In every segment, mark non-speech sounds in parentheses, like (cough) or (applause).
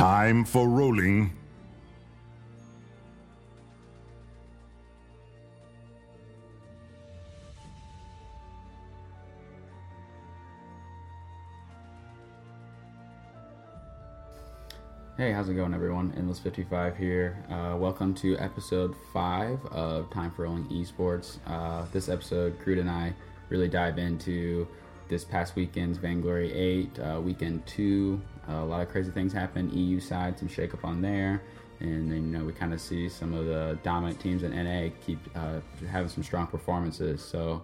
Time for rolling. Hey, how's it going, everyone? Endless 55 here. Uh, welcome to episode 5 of Time for Rolling Esports. Uh, this episode, Crude and I really dive into this past weekend's Vainglory 8, uh, weekend 2. A lot of crazy things happen. EU side, some shakeup on there. And then, you know, we kind of see some of the dominant teams in NA keep uh, having some strong performances. So,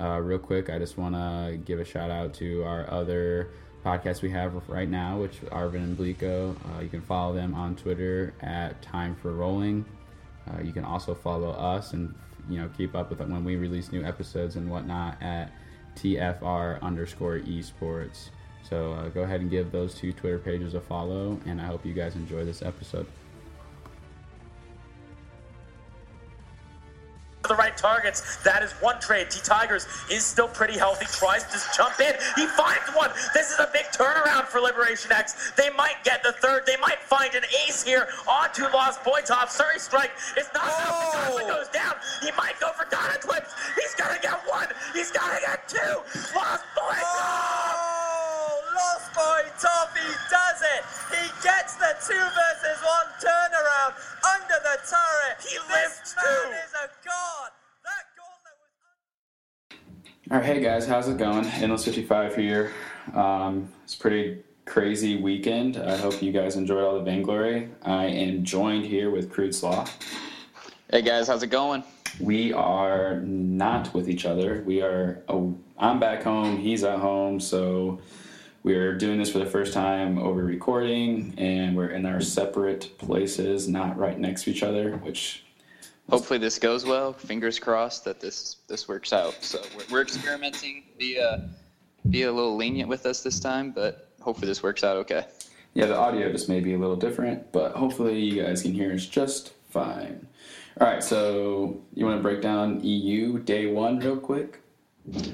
uh, real quick, I just want to give a shout out to our other podcast we have right now, which Arvin and Blico. Uh, you can follow them on Twitter at Time for Rolling. Uh, you can also follow us and you know keep up with it when we release new episodes and whatnot at TFR underscore esports. So uh, go ahead and give those two Twitter pages a follow, and I hope you guys enjoy this episode. the right targets. That is one trade. T Tigers is still pretty healthy. Tries to jump in. He finds one. This is a big turnaround for Liberation X. They might get the third. They might find an ace here onto Lost Boy Top. Surrey Strike is not enough. The goes down. He might go for Donna Eclipse. He's gonna get one. He's gonna get two. Lost Boy Top. Oh, Lost Boy Top. He does it. He gets the two versus one turnaround under the turret. He this lives man too. is a god. That gauntlet was. All right, hey guys, how's it going? Endless 55 here. Um, it's a pretty crazy weekend. I hope you guys enjoyed all the Vainglory. I am joined here with Crude Slaw. Hey guys, how's it going? We are not with each other. We are. Oh, I'm back home. He's at home. So we're doing this for the first time over recording, and we're in our separate places, not right next to each other. Which Hopefully this goes well. Fingers crossed that this this works out. So we're, we're experimenting. Be uh, be a little lenient with us this time, but hopefully this works out okay. yeah, the audio just may be a little different, but hopefully you guys can hear us just fine. All right, so you want to break down EU day one real quick?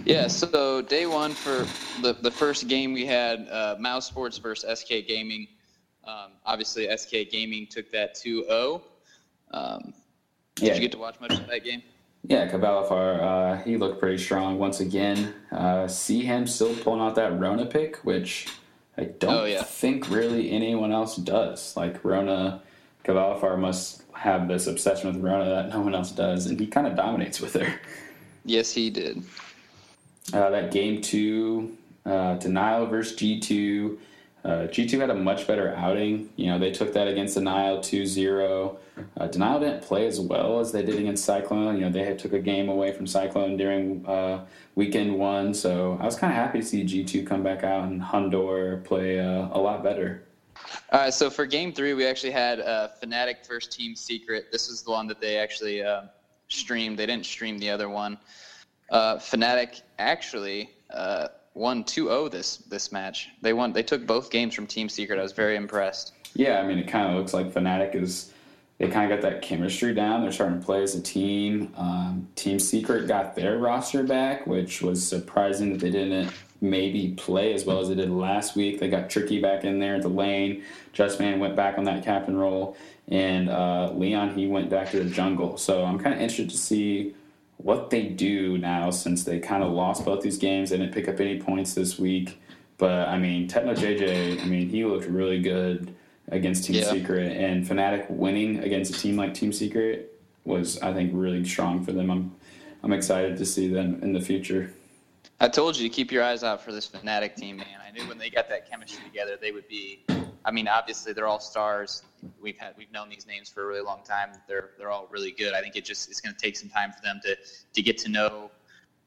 Yeah. So day one for the the first game we had uh, Mouse Sports versus SK Gaming. Um, obviously SK Gaming took that 2-0. Um, did Yeah. you get to watch much of that game? Yeah, Cavalifar, uh, he looked pretty strong once again. Uh, see him still pulling out that Rona pick, which I don't Oh, yeah. think really anyone else does. Like Rona, Cavalifar must have this obsession with Rona that no one else does, and he kind of dominates with her. Yes, he did. Uh, that game two, uh, Denial versus G2. Uh, G2 had a much better outing. You know, they took that against Denial 2 0. Uh, Denial didn't play as well as they did against Cyclone. You know, they took a game away from Cyclone during uh, weekend one. So I was kind of happy to see G2 come back out and Hundor play uh, a lot better. All right, so for game three, we actually had uh, Fnatic first team secret. This is the one that they actually uh, streamed. They didn't stream the other one. Uh, Fnatic actually uh, won 2-0 this this match. They won. They took both games from Team Secret. I was very impressed. Yeah, I mean, it kind of looks like Fnatic is. They kind of got that chemistry down. They're starting to play as a team. Um, team Secret got their roster back, which was surprising that they didn't maybe play as well as they did last week. They got Tricky back in there at the lane. Justman went back on that captain role, and uh, Leon he went back to the jungle. So I'm kind of interested to see what they do now since they kind of lost both these games. They didn't pick up any points this week. But I mean, Techno JJ, I mean, he looked really good against Team Yeah. Secret, and Fnatic winning against a team like Team Secret was, I think, really strong for them. I'm, I'm excited to see them in the future. I told you to keep your eyes out for this Fnatic team, man. I knew when they got that chemistry together, they would be. I mean, obviously they're all stars. We've had we've known these names for a really long time. They're they're all really good. I think it just it's going to take some time for them to to get to know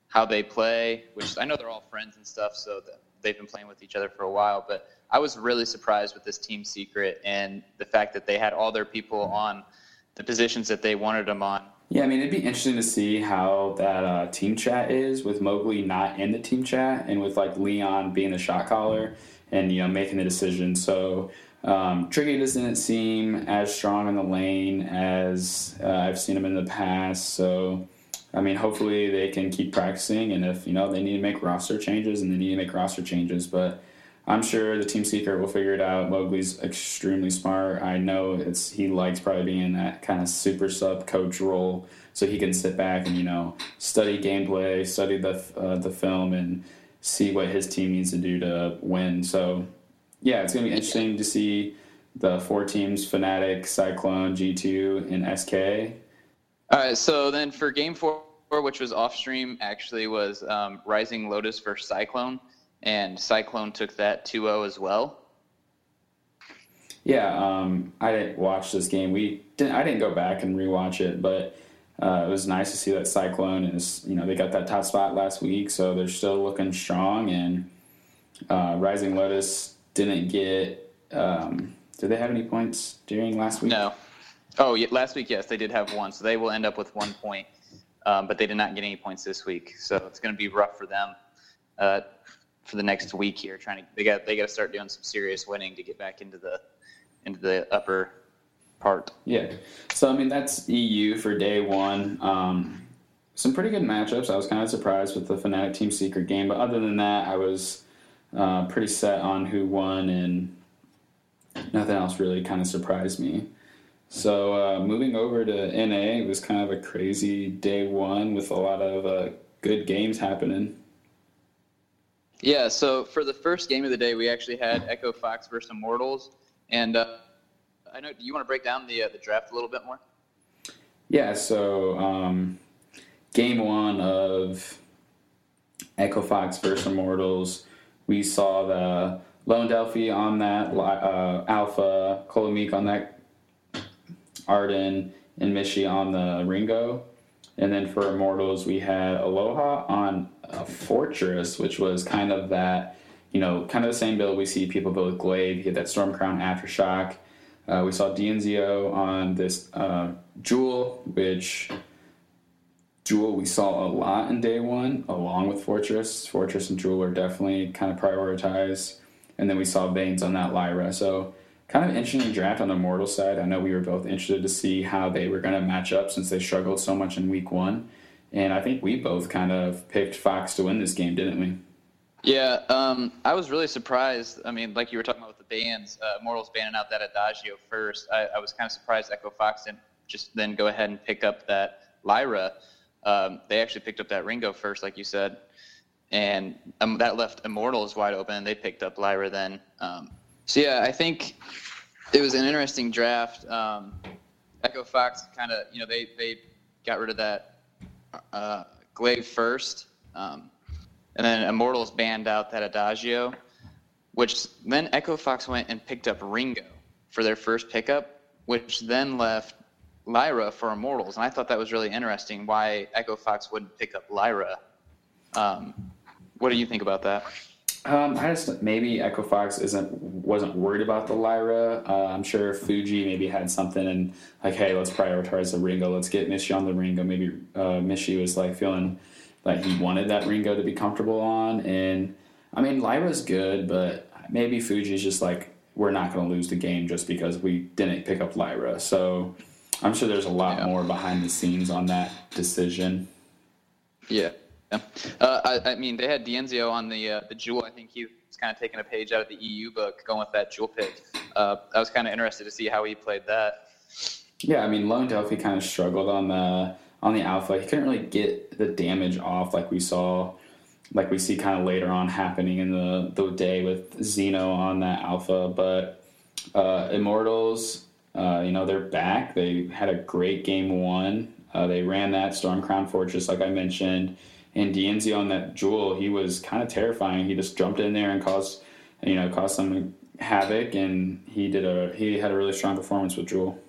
how they play. Which I know they're all friends and stuff, so they've been playing with each other for a while. But I was really surprised with this team secret and the fact that they had all their people on the positions that they wanted them on. Yeah, I mean, it'd be interesting to see how that uh, team chat is with Mowgli not in the team chat and with like Leon being the shot caller and you know making the decision. So um, Tricky doesn't seem as strong in the lane as uh, I've seen him in the past. So I mean, hopefully they can keep practicing, and if you know they need to make roster changes, and they need to make roster changes. But I'm sure the team secret will figure it out. Mowgli's extremely smart. I know it's he likes probably being in that kind of super sub coach role, so he can sit back and you know study gameplay, study the uh, the film, and see what his team needs to do to win. So yeah, it's gonna be interesting to see the four teams: Fnatic, Cyclone, G2, and SK. All right. So then for game four, which was off stream, actually was um, Rising Lotus versus Cyclone, and Cyclone took that 2-0 as well. Yeah, um, I didn't watch this game. We didn't. I didn't go back and rewatch it, but uh, it was nice to see that Cyclone is. You know, they got that top spot last week, so they're still looking strong. And uh, Rising Lotus didn't get. Um, did they have any points during last week? No. Oh, yeah, last week, yes, they did have one, so they will end up with one point. Um, but they did not get any points this week, so it's going to be rough for them uh, for the next week here. Trying to they got they got to start doing some serious winning to get back into the into the upper part. Yeah. So I mean that's EU for day one. Um, some pretty good matchups. I was kind of surprised with the Fnatic Team Secret game, but other than that, I was uh, pretty set on who won, and nothing else really kind of surprised me. So uh, moving over to NA, it was kind of a crazy day one with a lot of uh, good games happening. Yeah, so for the first game of the day, we actually had Echo Fox versus Immortals, and uh, I know. Do you want to break down the uh, the draft a little bit more? Yeah. So um, game one of Echo Fox versus Immortals, we saw the Lone Delphi on that uh, Alpha, Kolomik on that Ardan, and Mishy on the Ringo. And then for Immortals, we had Aloha on a Fortress, which was kind of that, you know, kind of the same build we see people build with Glaive. He had that Storm Crown Aftershock. Uh, we saw DNZO on this uh, Joule, which Joule we saw a lot in day one, along with Fortress. Fortress and Joule were definitely kind of prioritized. And then we saw Vains on that Lyra. So kind of interesting draft on the Mortal side. I know we were both interested to see how they were going to match up since they struggled so much in week one. And I think we both kind of picked Fox to win this game, didn't we? Yeah, um, I was really surprised. I mean, like you were talking about with the bans, uh, Mortals banning out that Adagio first. I, I, was kind of surprised Echo Fox didn't just then go ahead and pick up that Lyra. Um, they actually picked up that Ringo first, like you said, and um, that left Immortals wide open. and They picked up Lyra then. Um, so yeah, I think it was an interesting draft. Um, Echo Fox kind of, you know, they they got rid of that uh, Glaive first. Um, and then Immortals banned out that Adagio, which then Echo Fox went and picked up Ringo for their first pickup, which then left Lyra for Immortals. And I thought that was really interesting why Echo Fox wouldn't pick up Lyra. Um, what do you think about that? Um, I just maybe Echo Fox isn't wasn't worried about the Lyra. Uh, I'm sure Fuji maybe had something and like, hey, let's prioritize the Ringo. Let's get Mishy on the Ringo. Maybe uh, was like feeling like he wanted that Ringo to be comfortable on. And I mean, Lyra's good, but maybe Fuji's just like, we're not going to lose the game just because we didn't pick up Lyra. So I'm sure there's a lot yeah. more behind the scenes on that decision. Yeah. Yeah. Uh, I, I, mean, they had DNZO on the uh, the Joule. I think he was kind of taking a page out of the EU book, going with that Joule pick. Uh, I was kind of interested to see how he played that. Yeah, I mean, Lone Delphi kind of struggled on the on the alpha. He couldn't really get the damage off like we saw, like we see kind of later on happening in the the day with Xeno on that alpha. But uh, Immortals, uh, you know, they're back. They had a great game one. Uh, they ran that Storm Crown Fortress, like I mentioned and DNZ on that Joule, he was kind of terrifying. He just jumped in there and caused, you know, caused some havoc, and he did a he had a really strong performance with Joule.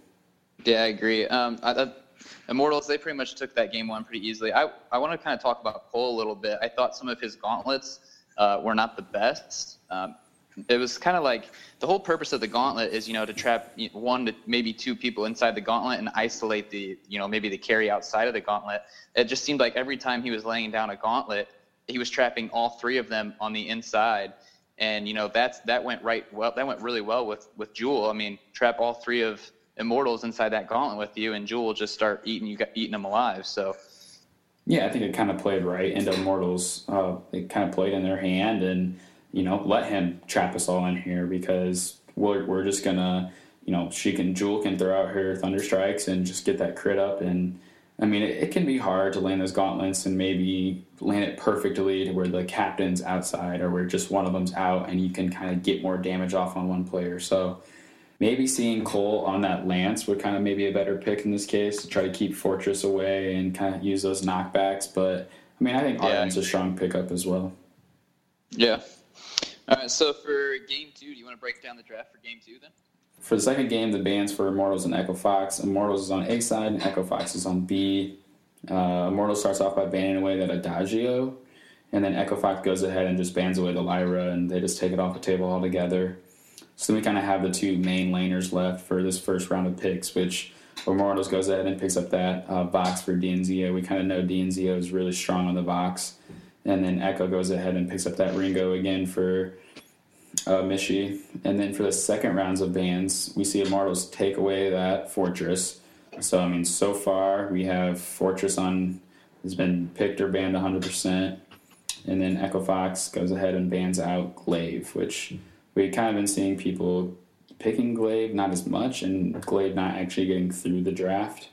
Yeah, I agree. Um, I, Immortals, they pretty much took that game one pretty easily. I, I want to kind of talk about Cole a little bit. I thought some of his gauntlets uh, were not the best. Um, it was kind of like the whole purpose of the gauntlet is you know to trap one to maybe two people inside the gauntlet and isolate the you know maybe the carry outside of the gauntlet it just seemed like every time he was laying down a gauntlet he was trapping all three of them on the inside and you know that's that went right well that went really well with with Joule i mean trap all three of immortals inside that gauntlet with you and Joule just start eating you eating them alive so yeah i think it kind of played right into immortals uh, it kind of played in their hand and you know, let him trap us all in here because we're, we're just gonna, you know, she can Joule can throw out her thunder strikes and just get that crit up. And I mean, it, it can be hard to land those gauntlets and maybe land it perfectly to where the captain's outside or where just one of them's out and you can kind of get more damage off on one player. So maybe seeing Cole on that lance would kind of maybe a better pick in this case to try to keep Fortress away and kind of use those knockbacks. But I mean, I think Ardan's a strong pickup as well. Yeah. All right. So for game two, do you want to break down the draft for game two then? For the second game, the bans for Immortals and Echo Fox. Immortals is on A side and Echo Fox is on B. Uh, Immortal starts off by banning away that Adagio, and then Echo Fox goes ahead and just bans away the Lyra, and they just take it off the table altogether. So we kind of have the two main laners left for this first round of picks, which Immortals goes ahead and picks up that uh, Vox for DNZO. We kind of know DNZO is really strong on the Vox. And then Echo goes ahead and picks up that Ringo again for uh, Mishi. And then for the second rounds of bans, we see Immortals take away that Fortress. So, I mean, so far we have Fortress on, has been picked or banned 100%. And then Echo Fox goes ahead and bans out Glaive, which we kind of been seeing people picking Glaive not as much, and Glaive not actually getting through the draft.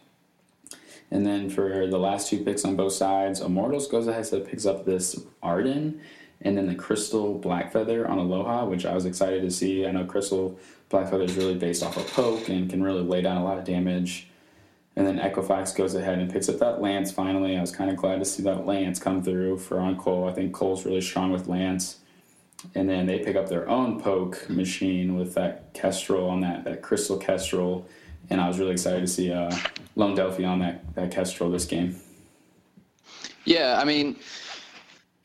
And then for the last two picks on both sides, Immortals goes ahead and picks up this Ardan, and then the Crystal Blackfeather on Aloha, which I was excited to see. I know Crystal Blackfeather is really based off of poke and can really lay down a lot of damage. And then Echo Fox goes ahead and picks up that Lance finally. I was kind of glad to see that Lance come through for on Cole. I think Cole's really strong with Lance and then they pick up their own poke machine with that kestrel on that that crystal kestrel. And i was really excited to see uh, lone delphi on that that kestrel this game. Yeah i mean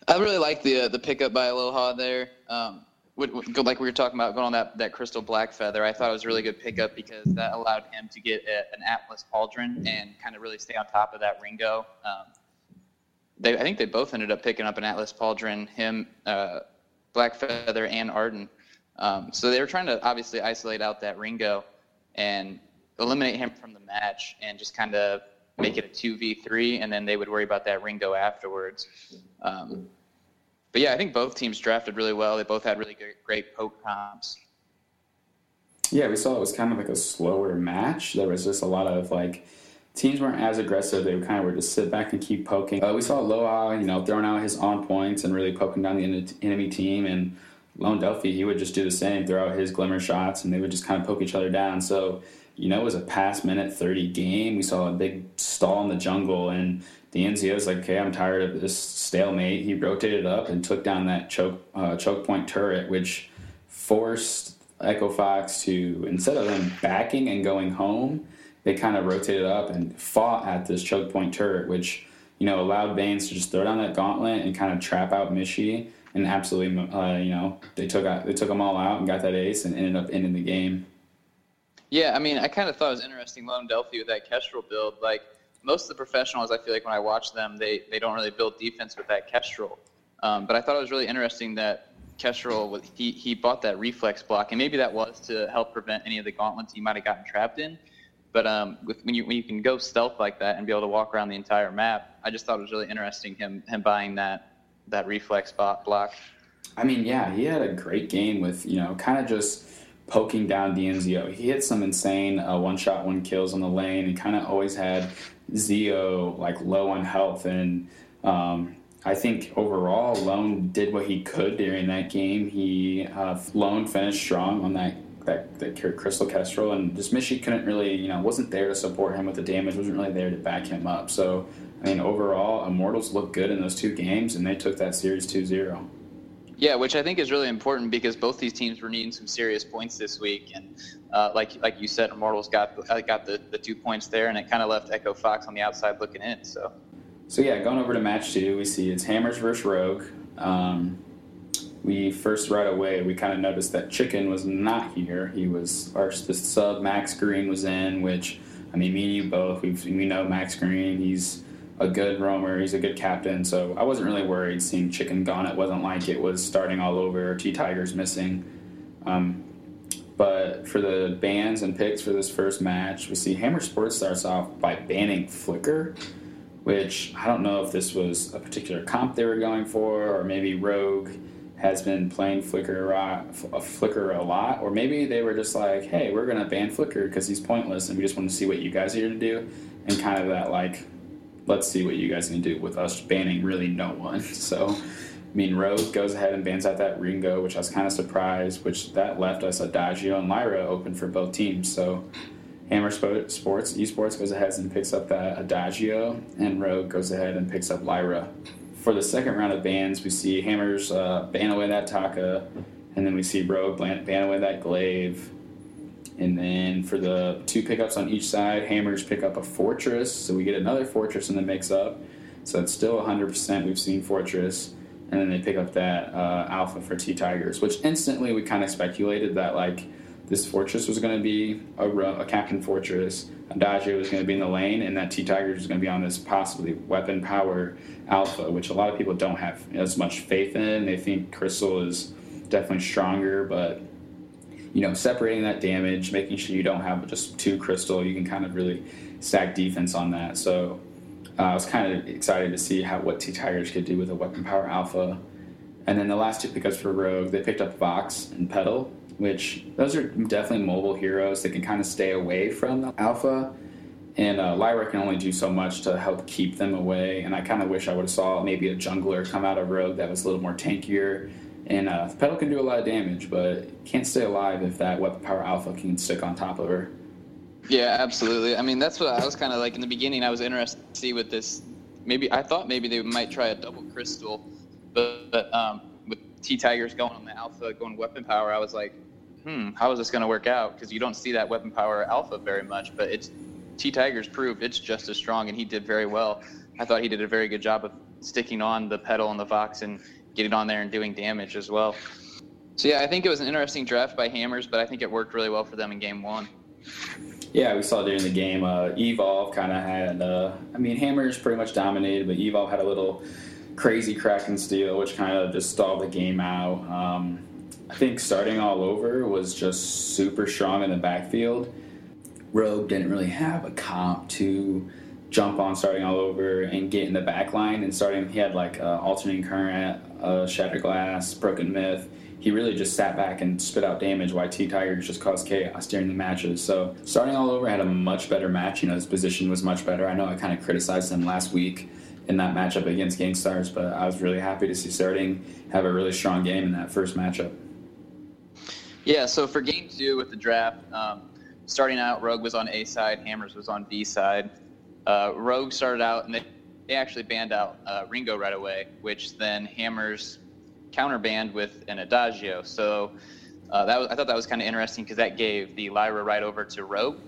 i really like the uh, the pickup by aloha there. Um, like we were talking about going on that, that crystal black feather i thought it was a really good pickup because that allowed him to get a, an atlas pauldron and kind of really stay on top of that ringo. Um, they, I think they both ended up picking up an Atlas Pauldron. Him, uh, Blackfeather and Ardan. Um, so they were trying to obviously isolate out that Ringo and eliminate him from the match and just kind of make it a 2v3, and then they would worry about that Ringo afterwards. Um, but yeah, I think both teams drafted really well. They both had really great, great poke comps. Yeah, we saw it was kind of like a slower match. There was just a lot of like teams weren't as aggressive. They kind of were just sit back and keep poking. Uh, we saw Loa, you know, throwing out his on points and really poking down the enemy team. And Lone Delphi, he would just do the same, throw out his glimmer shots, and they would just kind of poke each other down. So, you know, it was a past minute 30 game. We saw a big stall in the jungle, and the was like, okay, I'm tired of this stalemate. He rotated up and took down that choke, uh, choke point turret, which forced Echo Fox to, instead of them backing and going home, they kind of rotated up and fought at this choke point turret, which you know allowed Baines to just throw down that gauntlet and kind of trap out Mishi. And absolutely, uh, you know, they took out, they took them all out and got that ace and ended up ending the game. Yeah, I mean, I kind of thought it was interesting Lone Delphi with that Kestrel build. Like most of the professionals, I feel like when I watch them, they they don't really build defense with that Kestrel. Um, but I thought it was really interesting that Kestrel he he bought that reflex block, and maybe that was to help prevent any of the gauntlets he might have gotten trapped in. But um, with, when you when you can go stealth like that and be able to walk around the entire map, I just thought it was really interesting him him buying that that reflex block. I mean, yeah, he had a great game with you know kind of just poking down DNZO. He hit some insane uh, one shot one kills on the lane and kind of always had Zio like low on health and. Um, I think overall, Lone did what he could during that game. He uh, Lone finished strong on that that, that Crystal Kestrel, and just Michi couldn't really, you know, wasn't there to support him with the damage, wasn't really there to back him up. So, I mean, overall, Immortals looked good in those two games, and they took that series 2 0. Yeah, which I think is really important because both these teams were needing some serious points this week, and uh, like like you said, Immortals got uh, got the, the two points there, and it kind of left Echo Fox on the outside looking in. So, so yeah, going over to match two, we see it's Hammers versus Rogue. Um, we first right away we kind of noticed that Chicken was not here. He was our the sub Max Green was in, which I mean, me and you both we we know Max Green. He's a good roamer. He's a good captain. So I wasn't really worried seeing Chicken gone. It wasn't like it was starting all over. T Tigers missing. Um, but for the bans and picks for this first match, we see Hammer Sports starts off by banning Flicker, which I don't know if this was a particular comp they were going for, or maybe Rogue has been playing Flicker a, Flicker a lot, or maybe they were just like, hey, we're gonna ban Flicker because he's pointless, and we just want to see what you guys are here to do, and kind of that like, let's see what you guys can do with us banning really no one. (laughs) So, I mean, Rogue goes ahead and bans out that Ringo, which I was kind of surprised, which that left us Adagio and Lyra open for both teams. So. Hammer Sports Esports goes ahead and picks up that Adagio, and Rogue goes ahead and picks up Lyra for the second round of bans, we see Hammers uh, ban away that Taka, and then we see Rogue ban, away that Glaive. And then for the two pickups on each side, Hammers pick up a Fortress, so we get another Fortress in the mix up. So it's still 100% we've seen Fortress. And then they pick up that uh, Alpha for T Tigers, which instantly we kind of speculated that like this Fortress was going to be a, a Captain Fortress, Adagio was going to be in the lane, and that T Tigers was going to be on this possibly weapon power alpha, which a lot of people don't have as much faith in. They think Crystal is definitely stronger, but you know, separating that damage, making sure you don't have just two Crystal, you can kind of really stack defense on that. So uh, I was kind of excited to see how what T Tigers could do with a weapon power alpha. And then the last two pickups for Rogue, they picked up Vox and Petal, which those are definitely mobile heroes that can kind of stay away from alpha and uh, Lyra can only do so much to help keep them away. And I kind of wish I would have saw maybe a jungler come out of Rogue that was a little more tankier. And uh, Petal can do a lot of damage, but can't stay alive if that weapon power alpha can stick on top of her. Yeah, absolutely. I mean, that's what I was kind of like in the beginning. I was interested to see with this. Maybe I thought maybe they might try a double crystal, but, but um, T Tigers going on the alpha, going weapon power, I was like, hmm, how is this going to work out? Because you don't see that weapon power alpha very much, but it's T Tigers proved it's just as strong, and he did very well. I thought he did a very good job of sticking on the pedal and the Vox and getting on there and doing damage as well. So yeah, I think it was an interesting draft by Hammers, but I think it worked really well for them in game one. Yeah, we saw during the game, uh, Evolve kind of had. Uh, I mean, Hammers pretty much dominated, but Evolve had a little crazy Kraken steal, which kind of just stalled the game out. Um, I think starting all over was just super strong in the backfield. Rogue didn't really have a comp to jump on starting all over and get in the back line and starting. He had like uh, alternating current uh, shattered glass broken myth. He really just sat back and spit out damage while t tigers just caused chaos during the matches. So starting all over had a much better match. You know his position was much better. I know i kind of criticized him last week in that matchup against GankStars, but I was really happy to see starting have a really strong game in that first matchup. Yeah, so for game two with the draft, um, starting out, Rogue was on A side, Hammers was on B side. Uh, Rogue started out, and they, they actually banned out uh, Ringo right away, which then Hammers counterbanned with an Adagio. So uh, that was, I thought that was kind of interesting because that gave the Lyra right over to Rogue.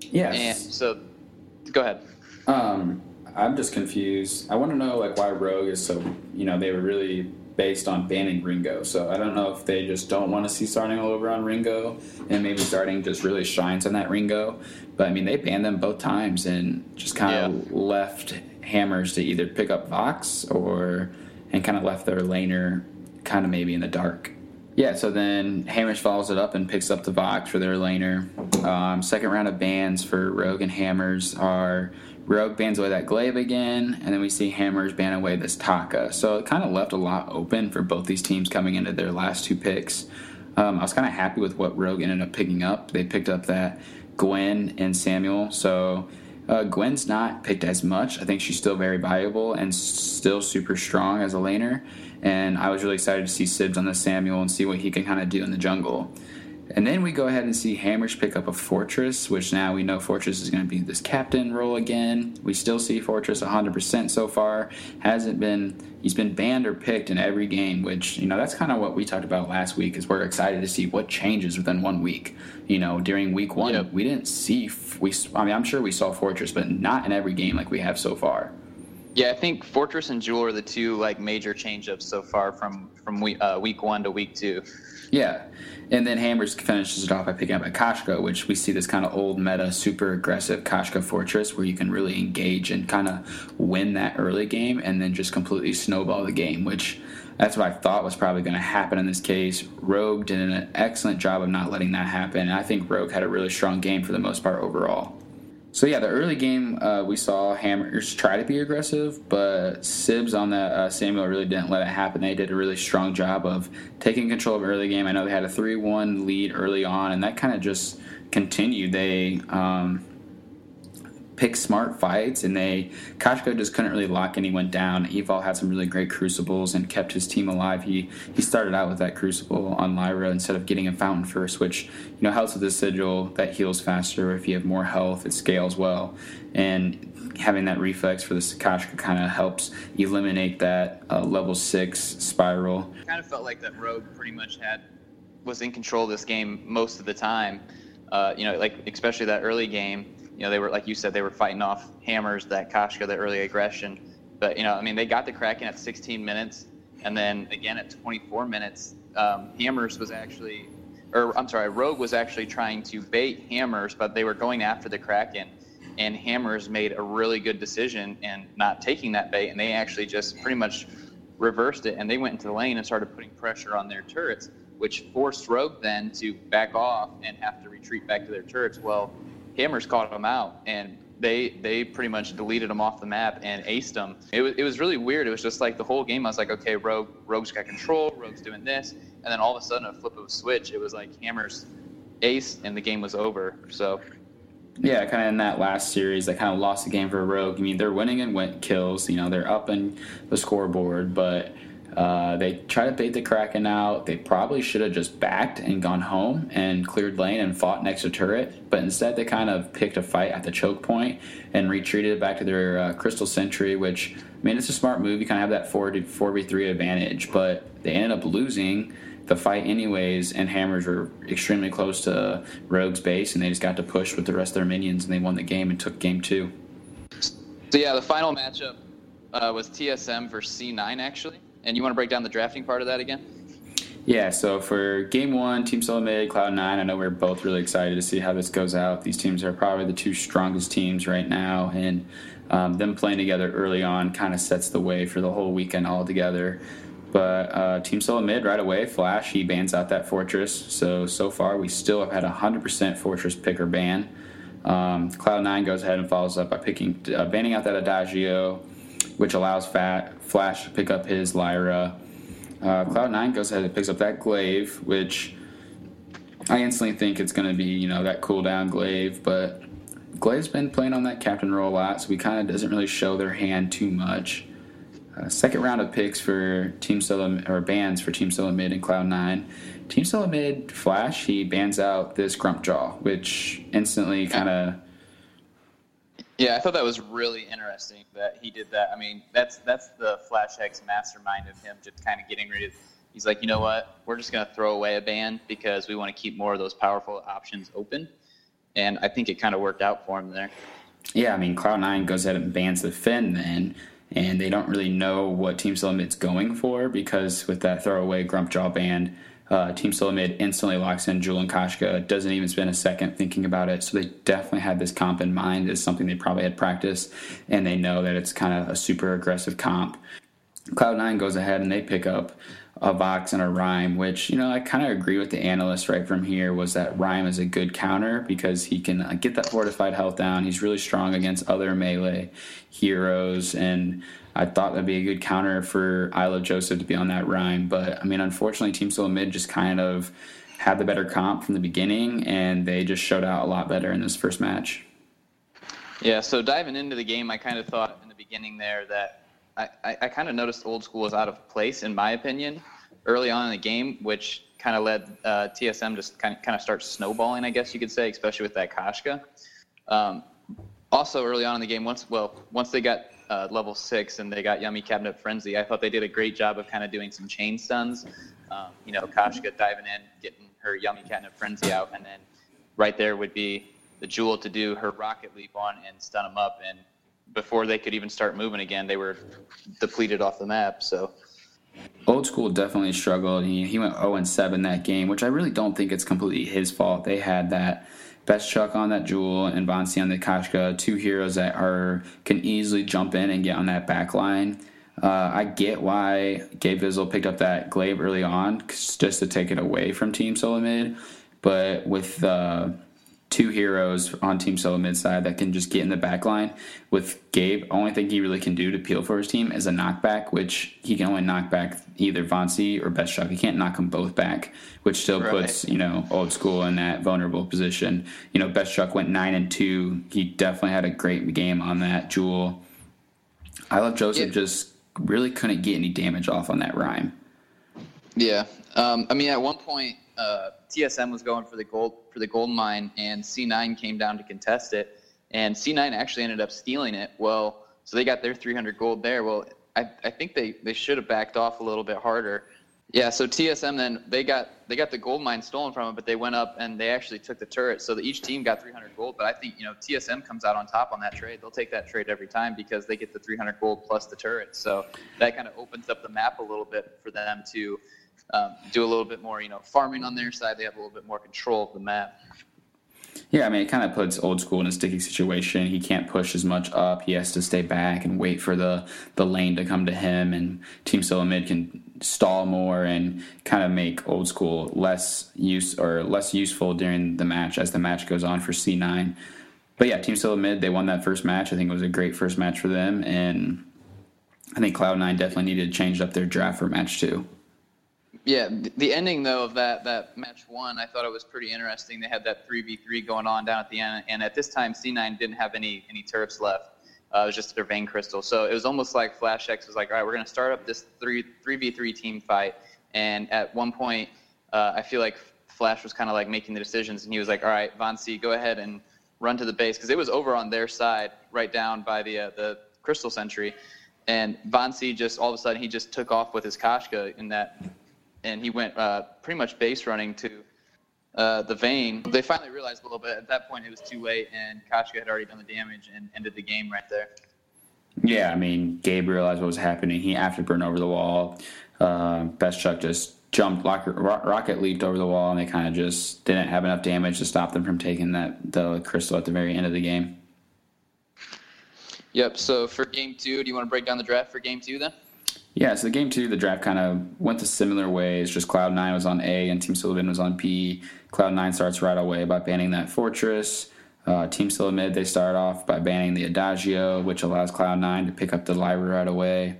Yes. And so, go ahead. Um, I'm just confused. I want to know like why Rogue is so. You know, they were really based on banning Ringo. So I don't know if they just don't want to see starting all over on Ringo, and maybe starting just really shines on that Ringo. But I mean, they banned them both times and just kind of yeah. left Hammers to either pick up Vox or and kind of left their laner kind of maybe in the dark. Yeah, so then Hammers follows it up and picks up the Vox for their laner. Um, second round of bans for Rogue and Hammers are Rogue bans away that Glaive again, and then we see Hammers ban away this Taka. So it kind of left a lot open for both these teams coming into their last two picks. Um, I was kind of happy with what Rogue ended up picking up. They picked up that Gwen and Samuel. So uh, Gwen's not picked as much. I think she's still very valuable and still super strong as a laner. And I was really excited to see Sibs on the Samuel and see what he can kind of do in the jungle. And then we go ahead and see Hammers pick up a Fortress, which now we know Fortress is going to be this captain role again. We still see Fortress 100% so far. Hasn't been, he's been banned or picked in every game, which, you know, that's kind of what we talked about last week is we're excited to see what changes within one week. You know, during week one, yep. we didn't see, we, I mean, I'm sure we saw Fortress, but not in every game like we have so far. Yeah, I think Fortress and Joule are the two like major change-ups so far from from week, uh, week one to week two. Yeah, and then Hammers finishes it off by picking up a Koshka, which we see this kind of old meta, super aggressive Koshka Fortress where you can really engage and kind of win that early game and then just completely snowball the game, which that's what I thought was probably going to happen in this case. Rogue did an excellent job of not letting that happen, and I think Rogue had a really strong game for the most part overall. So yeah, the early game uh, we saw Hammers try to be aggressive, but Sibs on that uh, Samuel really didn't let it happen. They did a really strong job of taking control of early game. I know they had a three-one lead early on, and that kind of just continued. They um, pick smart fights, and they Koshka just couldn't really lock anyone down. Eval had some really great crucibles and kept his team alive. He he started out with that crucible on Lyra instead of getting a fountain first, which you know helps with the sigil that heals faster. If you have more health, it scales well, and having that reflex for the Sakashka kind of helps eliminate that uh, level six spiral. Kind of felt like that Rogue pretty much had was in control of this game most of the time. Uh, you know, like especially that early game you know, they were like you said, they were fighting off hammers that Koshka, the early aggression. But you know, I mean, they got the Kraken at 16 minutes, and then again at 24 minutes, um, Hammers was actually, or I'm sorry, Rogue was actually trying to bait Hammers, but they were going after the Kraken, and Hammers made a really good decision in not taking that bait, and they actually just pretty much reversed it, and they went into the lane and started putting pressure on their turrets, which forced Rogue then to back off and have to retreat back to their turrets. Well, Hammers caught them out, and they they pretty much deleted them off the map and aced them. It was it was really weird. It was just like the whole game. I was like, okay, Rogue Rogue's got control. Rogue's doing this, and then all of a sudden, a flip of a switch. It was like Hammers ace, and the game was over. So. Yeah, kind of in that last series, they kind of lost the game for Rogue. I mean, they're winning in win kills. You know, they're up in the scoreboard, but uh, they tried to bait the Kraken out. They probably should have just backed and gone home and cleared lane and fought next to turret, but instead they kind of picked a fight at the choke point and retreated back to their uh, Crystal Sentry, which, I mean, it's a smart move. You kind of have that 4 4v3 advantage, but they ended up losing the fight anyways, and Hammers were extremely close to Rogue's base, and they just got to push with the rest of their minions, and they won the game and took game two. So, yeah, the final matchup uh, was TSM versus C9, actually. And you want to break down the drafting part of that again? Yeah, so for game one, Team Solo Mid, Cloud9, I know we're both really excited to see how this goes out. These teams are probably the two strongest teams right now, and um, them playing together early on kind of sets the way for the whole weekend all together. But uh, Team Solo Mid right away, Flash, he bans out that Fortress. So, so far, we still have had 100% Fortress picker ban. Um, Cloud9 goes ahead and follows up by picking, uh, banning out that Adagio, which allows Fat Flash to pick up his Lyra. Uh, Cloud9 goes ahead and picks up that Glaive, which I instantly think it's going to be, you know, that cooldown Glaive, but Glaive's been playing on that captain role a lot, so he kind of doesn't really show their hand too much. Uh, second round of picks for Team Solo, or bans for Team Solo Mid and Cloud9. Team Solo Mid Flash, he bans out this Grumpjaw, which instantly kind of yeah, I thought that was really interesting that he did that. I mean, that's that's the Flash X mastermind of him just kind of getting rid of. He's like, you know what? We're just going to throw away a ban because we want to keep more of those powerful options open, and I think it kind of worked out for him there. Yeah, I mean, Cloud Nine goes ahead and bans the Phinn then, and they don't really know what Team Limit's going for because with that throwaway Grumpjaw ban, uh, Team Mid instantly locks in Joule and Koshka, doesn't even spend a second thinking about it. So they definitely had this comp in mind as something they probably had practiced, and they know that it's kind of a super aggressive comp. Cloud9 goes ahead and they pick up a Vox and a Reim, which, you know, I kind of agree with the analyst right from here was that Reim is a good counter because he can uh, get that fortified health down. He's really strong against other melee heroes and I thought that'd be a good counter for Isla Joseph to be on that Reim. But I mean, unfortunately, Team Solo Mid just kind of had the better comp from the beginning, and they just showed out a lot better in this first match. Yeah, so diving into the game, I kind of thought in the beginning there that I, I, kind of noticed old school was out of place, in my opinion, early on in the game, which kind of led uh, TSM just kind of, kind of start snowballing, I guess you could say, especially with that Koshka. Um, also, early on in the game, once well, once they got uh, level six and they got Yummy Catnip Frenzy. I thought they did a great job of kind of doing some chain stuns. Um, you know, Koshka diving in, getting her Yummy Catnip Frenzy out, and then right there would be the Joule to do her rocket leap on and stun them up. And before they could even start moving again, they were depleted off the map. So. Old school definitely struggled. He, he went 0 and 7 that game, which I really don't think it's completely his fault. They had that Best Chuck on that Joule and Vonsi on the Koshka, two heroes that are can easily jump in and get on that back line. Uh, I get why Gabe Vizel picked up that Glaive early on, just to take it away from Team Solo Mid. But with uh, two heroes on Team Solo midside that can just get in the back line. With Gabe, only thing he really can do to peel for his team is a knockback, which he can only knock back either Vonsi or Best Chuck. He can't knock them both back, which still right. puts you know old school in that vulnerable position. You know, Best Chuck went nine and two. He definitely had a great game on that Joule. I love Joseph yeah. just really couldn't get any damage off on that Reim. Yeah, um, I mean, at one point, uh, TSM was going for the gold for the gold mine, and C9 came down to contest it, and C9 actually ended up stealing it. Well, so they got their 300 gold there. Well, I, I think they, they should have backed off a little bit harder. Yeah, so TSM then they got they got the gold mine stolen from them, but they went up and they actually took the turret. So the, each team got 300 gold. But I think you know TSM comes out on top on that trade. They'll take that trade every time because they get the 300 gold plus the turret. So that kind of opens up the map a little bit for them to um, do a little bit more, you know, farming on their side. They have a little bit more control of the map. Yeah, I mean, it kind of puts old school in a sticky situation. He can't push as much up. He has to stay back and wait for the, the lane to come to him. And Team Solo Mid can stall more and kind of make old school less use or less useful during the match as the match goes on for C9. But yeah, Team Solo Mid, they won that first match. I think it was a great first match for them. And I think Cloud9 definitely needed to change up their draft for match two. Yeah, the ending though of that that match one, I thought it was pretty interesting. They had that three v three going on down at the end, and at this time, C9 didn't have any any turrets left. Uh, it was just their Vain Crystal, so it was almost like Flash X was like, all right, we're going to start up this three three v three team fight. And at one point, uh, I feel like Flash was kind of like making the decisions, and he was like, all right, Vonsi, go ahead and run to the base because it was over on their side, right down by the uh, the Crystal Sentry. And Vonsi just all of a sudden he just took off with his Koshka in that and he went uh, pretty much base running to uh, the vein. They finally realized a little bit. At that point, it was too late, and Koshka had already done the damage and ended the game right there. Yeah, I mean, Gabe realized what was happening. He afterburned over the wall. Uh, Best Chuck just jumped, rocket, rocket leaped over the wall, and they kind of just didn't have enough damage to stop them from taking that the crystal at the very end of the game. Yep. So for game two, do you want to break down the draft for game two then? Yeah, so the game two, the draft kind of went to similar ways. Just Cloud9 was on A and Team SoloMid was on B. Cloud9 starts right away by banning that Fortress. Uh, Team SoloMid, they start off by banning the Adagio, which allows Cloud9 to pick up the library right away.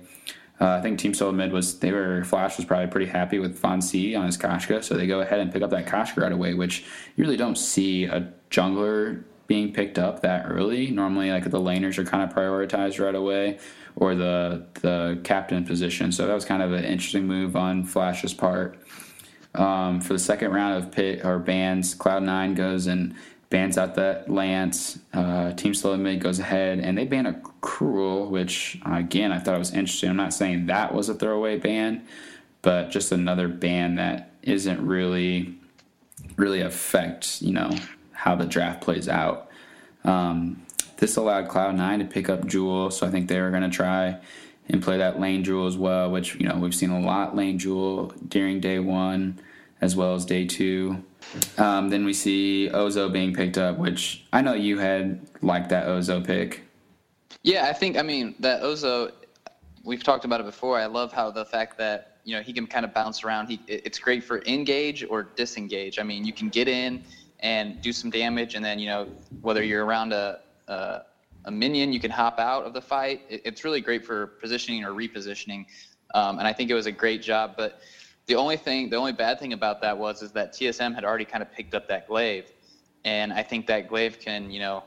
Uh, I think Team Mid was they were Flash was probably pretty happy with Vonsi on his Koshka, so they go ahead and pick up that Koshka right away, which you really don't see a jungler being picked up that early. Normally, like the laners are kind of prioritized right away or the the captain position. So that was kind of an interesting move on Flash's part. Um, for the second round of pit or bans, Cloud Nine goes and bans out that Lance. Uh, Team Solo Mid goes ahead and they ban a Krul, which again I thought was interesting. I'm not saying that was a throwaway ban, but just another ban that isn't really really affect you know how the draft plays out. Um, this allowed Cloud9 to pick up Joule, so I think they were going to try and play that lane Joule as well, which, you know, we've seen a lot lane Joule during day one as well as day two. Um, then we see Ozo being picked up, which I know you had liked that Ozo pick. Yeah, I think, I mean, that Ozo, we've talked about it before. I love how the fact that, you know, he can kind of bounce around. He, it's great for engage or disengage. I mean, you can get in and do some damage, and then, you know, whether you're around a, uh, a minion, you can hop out of the fight. It, it's really great for positioning or repositioning, um, and I think it was a great job. But the only thing, the only bad thing about that was is that TSM had already kind of picked up that glaive, and I think that glaive can, you know,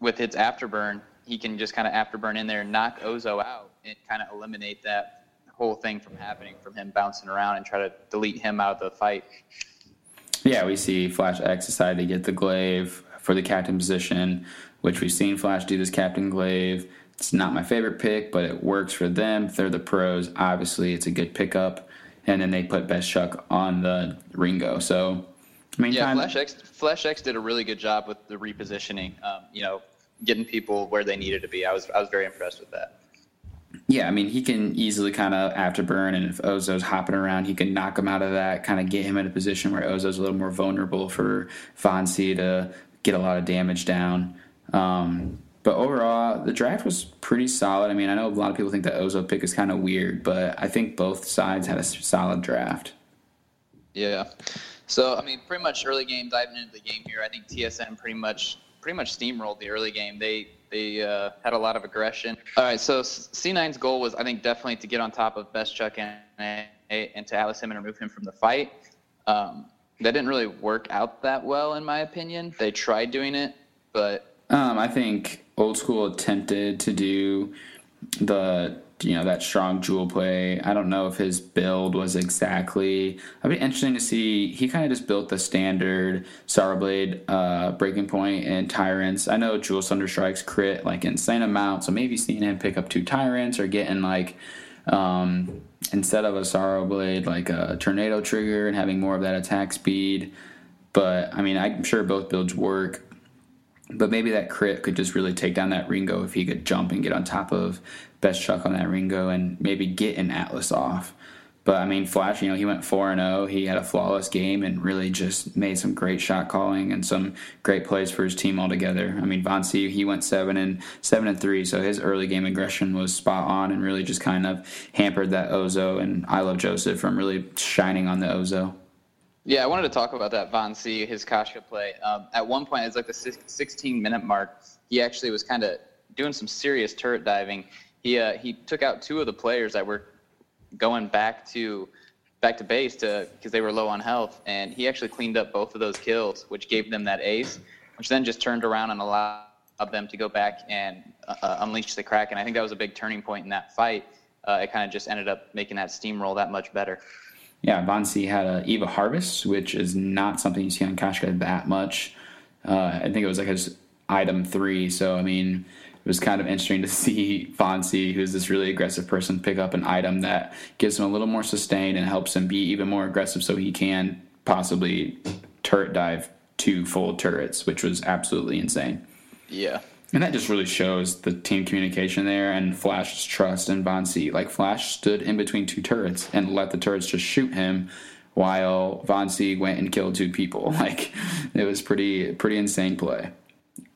with its afterburn, he can just kind of afterburn in there and knock Ozo out and kind of eliminate that whole thing from happening, from him bouncing around and try to delete him out of the fight. Yeah, we see Flash X decide to get the glaive for the captain position which we've seen Flash do this Captain Glaive. It's not my favorite pick, but it works for them. They're the pros. Obviously, it's a good pickup. And then they put Best Chuck on the Ringo. So, I mean, yeah, Flash X, Flash X did a really good job with the repositioning. Um, you know, getting people where they needed to be. I was I was very impressed with that. Yeah, I mean, he can easily kind of afterburn, and if Ozo's hopping around, he can knock him out of that, kind of get him in a position where Ozo's a little more vulnerable for Vonsi to get a lot of damage down. Um, but overall, the draft was pretty solid. I mean, I know a lot of people think the Ozo pick is kind of weird, but I think both sides had a solid draft. Yeah. So I mean, pretty much early game diving into the game here. I think TSM pretty much pretty much steamrolled the early game. They they uh, had a lot of aggression. All right, so C9's goal was I think definitely to get on top of Best Chuck and and to Alice him and remove him from the fight. Um, that didn't really work out that well in my opinion. They tried doing it, but um, I think old school attempted to do the you know that strong Joule play. I don't know if his build was exactly. I'd be interesting to see. He kind of just built the standard Sorrowblade uh, breaking point and tyrants. I know Joule Thunder Strikes crit like insane amount, so maybe seeing him pick up two tyrants or getting like um, instead of a Sorrowblade like a tornado trigger and having more of that attack speed. But I mean, I'm sure both builds work. But maybe that crit could just really take down that Ringo if he could jump and get on top of Best Chuck on that Ringo and maybe get an Atlas off. But I mean, Flash, you know, he went 4 and 0. He had a flawless game and really just made some great shot calling and some great plays for his team altogether. I mean, Vonsi, he went 7 and 7 and 3, so his early game aggression was spot on and really just kind of hampered that Ozo and I love Joseph from really shining on the Ozo. Yeah, I wanted to talk about that Vonsi, his Koshka play. Um, at one point, it's like the 16 minute mark. He actually was kind of doing some serious turret diving. He uh, he took out two of the players that were going back to back to base to because they were low on health, and he actually cleaned up both of those kills, which gave them that ace, which then just turned around and allowed them to go back and uh, uh unleash the crack. And I think that was a big turning point in that fight. Uh, it kind of just ended up making that steamroll that much better. Yeah, Vonsi had a Eve of Harvest, which is not something you see on Koshka that much. Uh, I think it was like his item three. So I mean, it was kind of interesting to (laughs) see Vonsi, who's this really aggressive person, pick up an item that gives him a little more sustain and helps him be even more aggressive, so he can possibly turret dive two full turrets, which was absolutely insane. Yeah. And that just really shows the team communication there and Flash's trust in Von Like Flash stood in between two turrets and let the turrets just shoot him while Von went and killed two people. (laughs) Like it was pretty pretty insane play.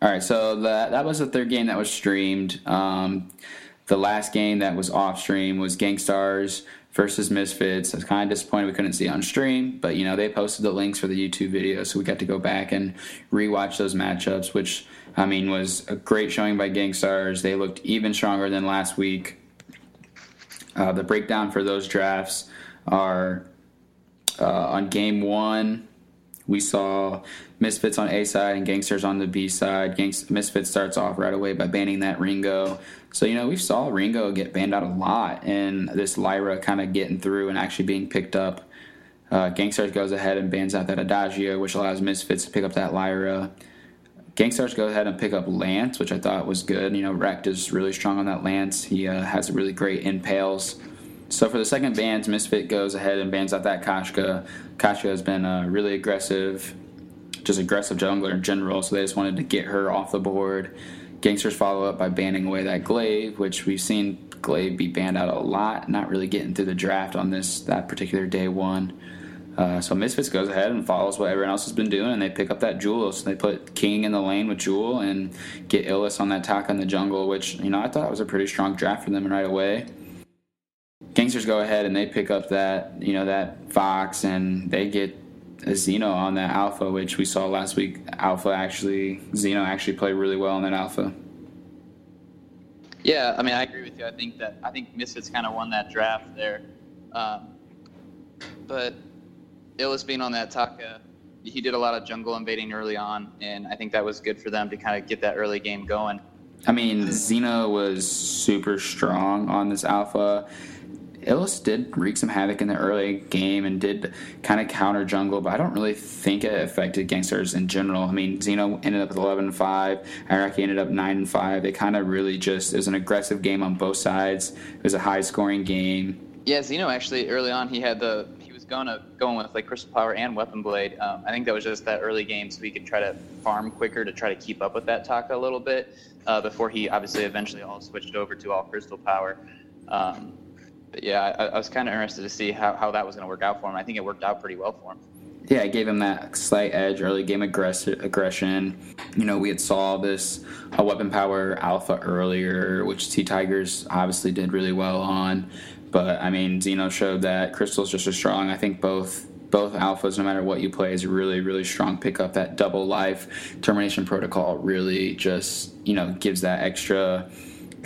All right, so that that was the third game that was streamed. Um, the last game that was off stream was GankStars versus Misfits. I was kind of disappointed we couldn't see on stream, but you know they posted the links for the YouTube video, so we got to go back and rewatch those matchups, which I mean was a great showing by GankStars. They looked even stronger than last week. Uh, the breakdown for those drafts are uh, on game one. We saw Misfits on A side and GankStars on the B side. Misfits starts off right away by banning that Ringo. So, you know, we saw Ringo get banned out a lot, and this Lyra kind of getting through and actually being picked up. Uh, GankStars goes ahead and bans out that Adagio, which allows Misfits to pick up that Lyra. GankStars go ahead and pick up Lance, which I thought was good. You know, Rekt is really strong on that Lance. He uh, has really great impales. So for the second bans, Misfit goes ahead and bans out that Koshka. Koshka has been uh, really aggressive, just aggressive jungler in general, so they just wanted to get her off the board. GankStars follow up by banning away that Glaive, which we've seen Glaive be banned out a lot, not really getting through the draft on this that particular day one. Uh, so Misfits goes ahead and follows what everyone else has been doing, and they pick up that Joule. So they put King in the lane with Joule and get Illis on that Taka in the jungle, which you know I thought was a pretty strong draft for them right away. GankStars go ahead and they pick up that you know that Vox, and they get a Zeno on that Alpha, which we saw last week. Alpha actually, Zeno actually played really well on that Alpha. Yeah, I mean, I agree with you. I think that I think Misfits kind of won that draft there, um, but Illis being on that Taka, he did a lot of jungle invading early on, and I think that was good for them to kind of get that early game going. I mean, Zeno was super strong on this alpha. Illis did wreak some havoc in the early game and did kind of counter jungle, but I don't really think it affected GankStars in general. I mean, Zeno ended up with 11 and 5, Iraqi ended up 9 5. They kind of really just, it was an aggressive game on both sides. It was a high scoring game. Yeah, Zeno actually early on he had the going to going with like Crystal Power and Weapon Blade. Um, I think that was just that early game, so he could try to farm quicker to try to keep up with that Taka a little bit uh, before he obviously eventually all switched over to all Crystal Power. Um, but yeah, I, I was kind of interested to see how, how that was going to work out for him. I think it worked out pretty well for him. Yeah, I gave him that slight edge, early game aggressive aggression. You know, we had saw this a weapon power alpha earlier, which T Tigers obviously did really well on. But I mean, Zeno showed that Crystal's just as strong. I think both both alphas, no matter what you play, is a really, really strong pickup. That double life termination protocol really just, you know, gives that extra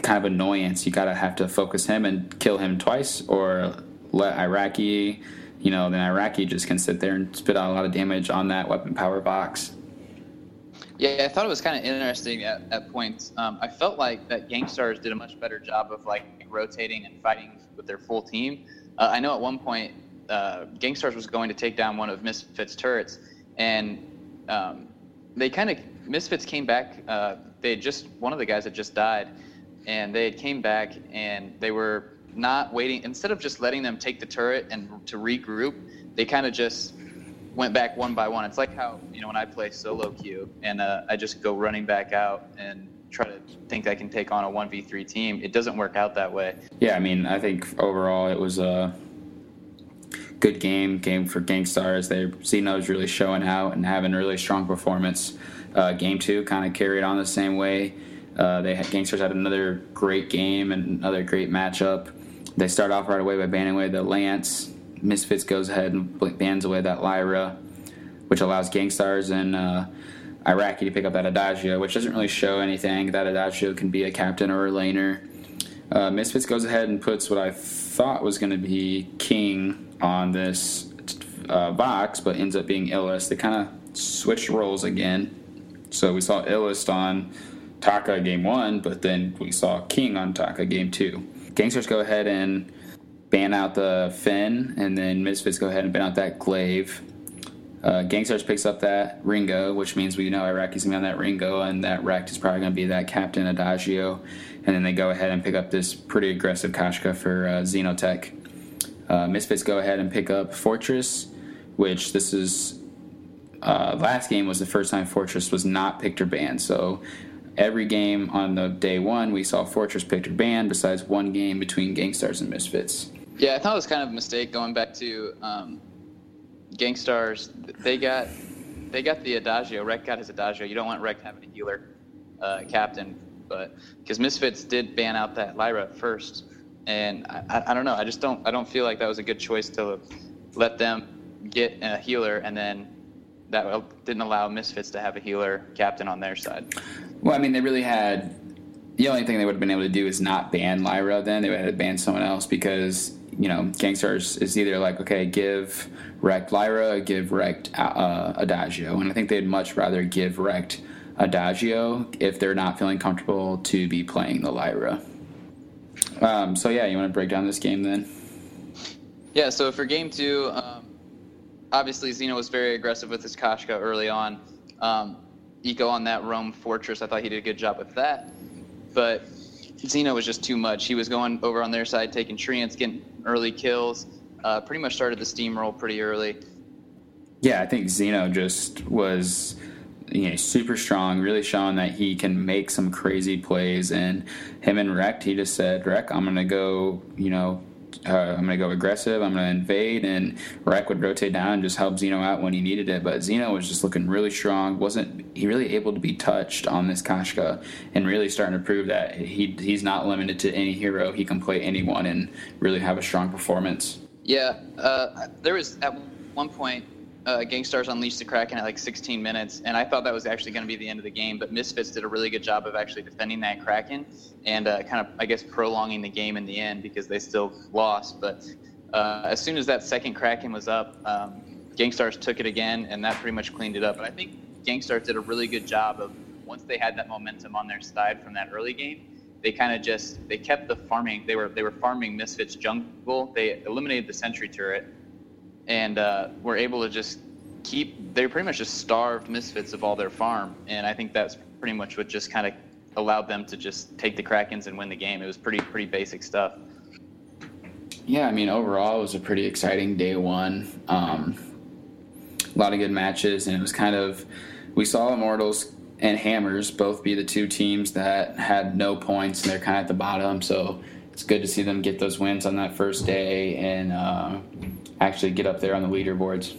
kind of annoyance. You got to have to focus him and kill him twice or let Iraqi, you know, then Iraqi just can sit there and spit out a lot of damage on that weapon power Vox. Yeah, I thought it was kind of interesting at, at points. Um, I felt like that GankStars did a much better job of like rotating and fighting with their full team. Uh, I know at one point uh, GankStars was going to take down one of Misfits' turrets, and um, they kind of Misfits came back. Uh, they had just one of the guys had just died, and they had came back and they were not waiting. Instead of just letting them take the turret and to regroup, they kind of just went back one by one. It's like how you know when I play solo queue and uh, I just go running back out and try to think I can take on a one v three team. It doesn't work out that way. Yeah, I mean, I think overall it was a good game game for GankStars. They Xeno's really showing out and having a really strong performance. Uh, game two kind of carried on the same way. Uh, they had GankStars had another great game and another great matchup. They start off right away by banning away the Lance. Misfits goes ahead and bans away that Lyra, which allows GankStars and uh, Iraqi to pick up that Adagio, which doesn't really show anything. That Adagio can be a captain or a laner. Uh, Misfits goes ahead and puts what I thought was going to be King on this uh, Vox, but ends up being Illust. They kind of switched roles again. So we saw Illust on Taka game one, but then we saw King on Taka game two. GankStars go ahead and ban out the Phinn, and then Misfits go ahead and ban out that Glaive. Uh, GankStars picks up that Ringo, which means we know Iraqi's gonna be on that Ringo, and that Rekt is probably gonna be that Captain Adagio. And then they go ahead and pick up this pretty aggressive Koshka for uh, Xenotech. Uh, Misfits go ahead and pick up Fortress, which this is uh, last game was the first time Fortress was not picked or banned. So every game on the day one, we saw Fortress picked or banned, besides one game between GankStars and Misfits. Yeah, I thought it was kind of a mistake going back to um, GankStars. They got they got the Adagio. Rekt got his Adagio. You don't want Rekt having a healer uh, captain, but because Misfits did ban out that Lyra first, and I, I, I don't know. I just don't I don't feel like that was a good choice to let them get a healer and then that didn't allow Misfits to have a healer captain on their side. Well, I mean, they really had the only thing they would have been able to do is not ban Lyra. Then they would have banned someone else because you know GankStars is either like okay, give Rekt Lyra, give Rekt uh, Adagio, and I think they'd much rather give Rekt Adagio if they're not feeling comfortable to be playing the Lyra. Um, so yeah, you want to break down this game then? Yeah. So for game two. Um, obviously Xeno was very aggressive with his Koshka early on. Um, Eco on that roam Fortress, I thought he did a good job with that. But Xeno was just too much. He was going over on their side, taking treants, getting early kills. Uh, pretty much started the steamroll pretty early. Yeah, I think Xeno just was you know, super strong, really showing that he can make some crazy plays. And him and Rekt, he just said, Rekt, I'm to go, you know, uh, I'm going to go aggressive. I'm going to invade, and Rekt would rotate down and just help Xeno out when he needed it. But Xeno was just looking really strong. wasn't he really able to be touched on this Koshka, and really starting to prove that he he's not limited to any hero. He can play anyone and really have a strong performance. Yeah, uh, there was at one point uh, GankStars unleashed the Kraken at like 16 minutes, and I thought that was actually going to be the end of the game. But Misfits did a really good job of actually defending that Kraken and uh, kind of, I guess, prolonging the game in the end because they still lost. But uh, as soon as that second Kraken was up, um, GankStars took it again, and that pretty much cleaned it up. And I think GankStars did a really good job of once they had that momentum on their side from that early game. They kind of just they kept the farming. They were they were farming Misfits jungle. They eliminated the sentry turret and uh, were able to just keep. They pretty much just starved Misfits of all their farm, and I think that's pretty much what just kind of allowed them to just take the Krakens and win the game. It was pretty pretty basic stuff. Yeah, I mean overall it was a pretty exciting day one. Um, a lot of good matches, and it was kind of we saw Immortals and Hammers both be the two teams that had no points and they're kind of at the bottom. So it's good to see them get those wins on that first day and uh, actually get up there on the leaderboards.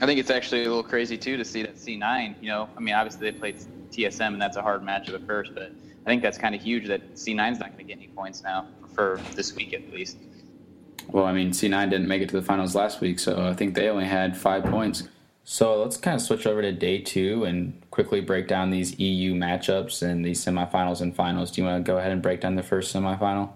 I think it's actually a little crazy too to see that C9. You know, I mean, obviously they played TSM and that's a hard match at first, but I think that's kind of huge that C9's not going to get any points now for this week at least. Well, I mean, C9 didn't make it to the finals last week, so I think they only had five points. So let's kind of switch over to day two and quickly break down these EU matchups and these semifinals and finals. Do you want to go ahead and break down the first semifinal?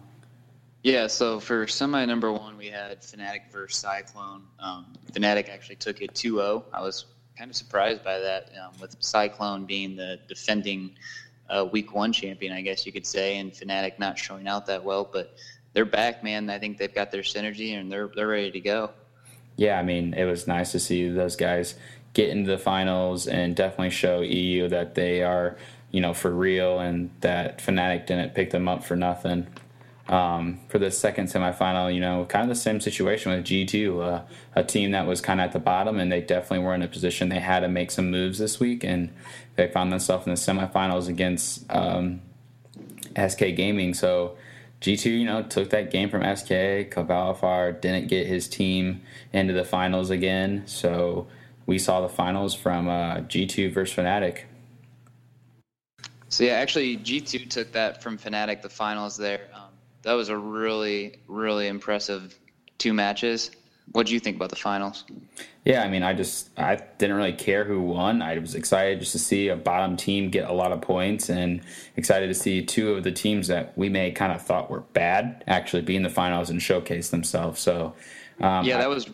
Yeah, so for semi number one, we had Fnatic versus Cyclone. Um, Fnatic actually took it 2 0. I was kind of surprised by that, um, with Cyclone being the defending uh, week one champion, I guess you could say, and Fnatic not showing out that well. But they're back, man. I think they've got their synergy and they're, they're ready to go yeah, I mean, it was nice to see those guys get into the finals and definitely show EU that they are, you know, for real and that Fnatic didn't pick them up for nothing. Um, for the second semifinal, you know, kind of the same situation with G2, uh, a team that was kind of at the bottom, and they definitely were in a position they had to make some moves this week, and they found themselves in the semifinals against um, SK Gaming. So G2, you know, took that game from SK. Cavalifar didn't get his team into the finals again. So we saw the finals from uh, G2 versus Fnatic. So, yeah, actually, G2 took that from Fnatic, the finals there. Um, that was a really, really impressive two matches. What do you think about the finals? Yeah, I mean, I just I didn't really care who won. I was excited just to see a bottom team get a lot of points, and excited to see two of the teams that we may kind of thought were bad actually be in the finals and showcase themselves. So, um, yeah, that was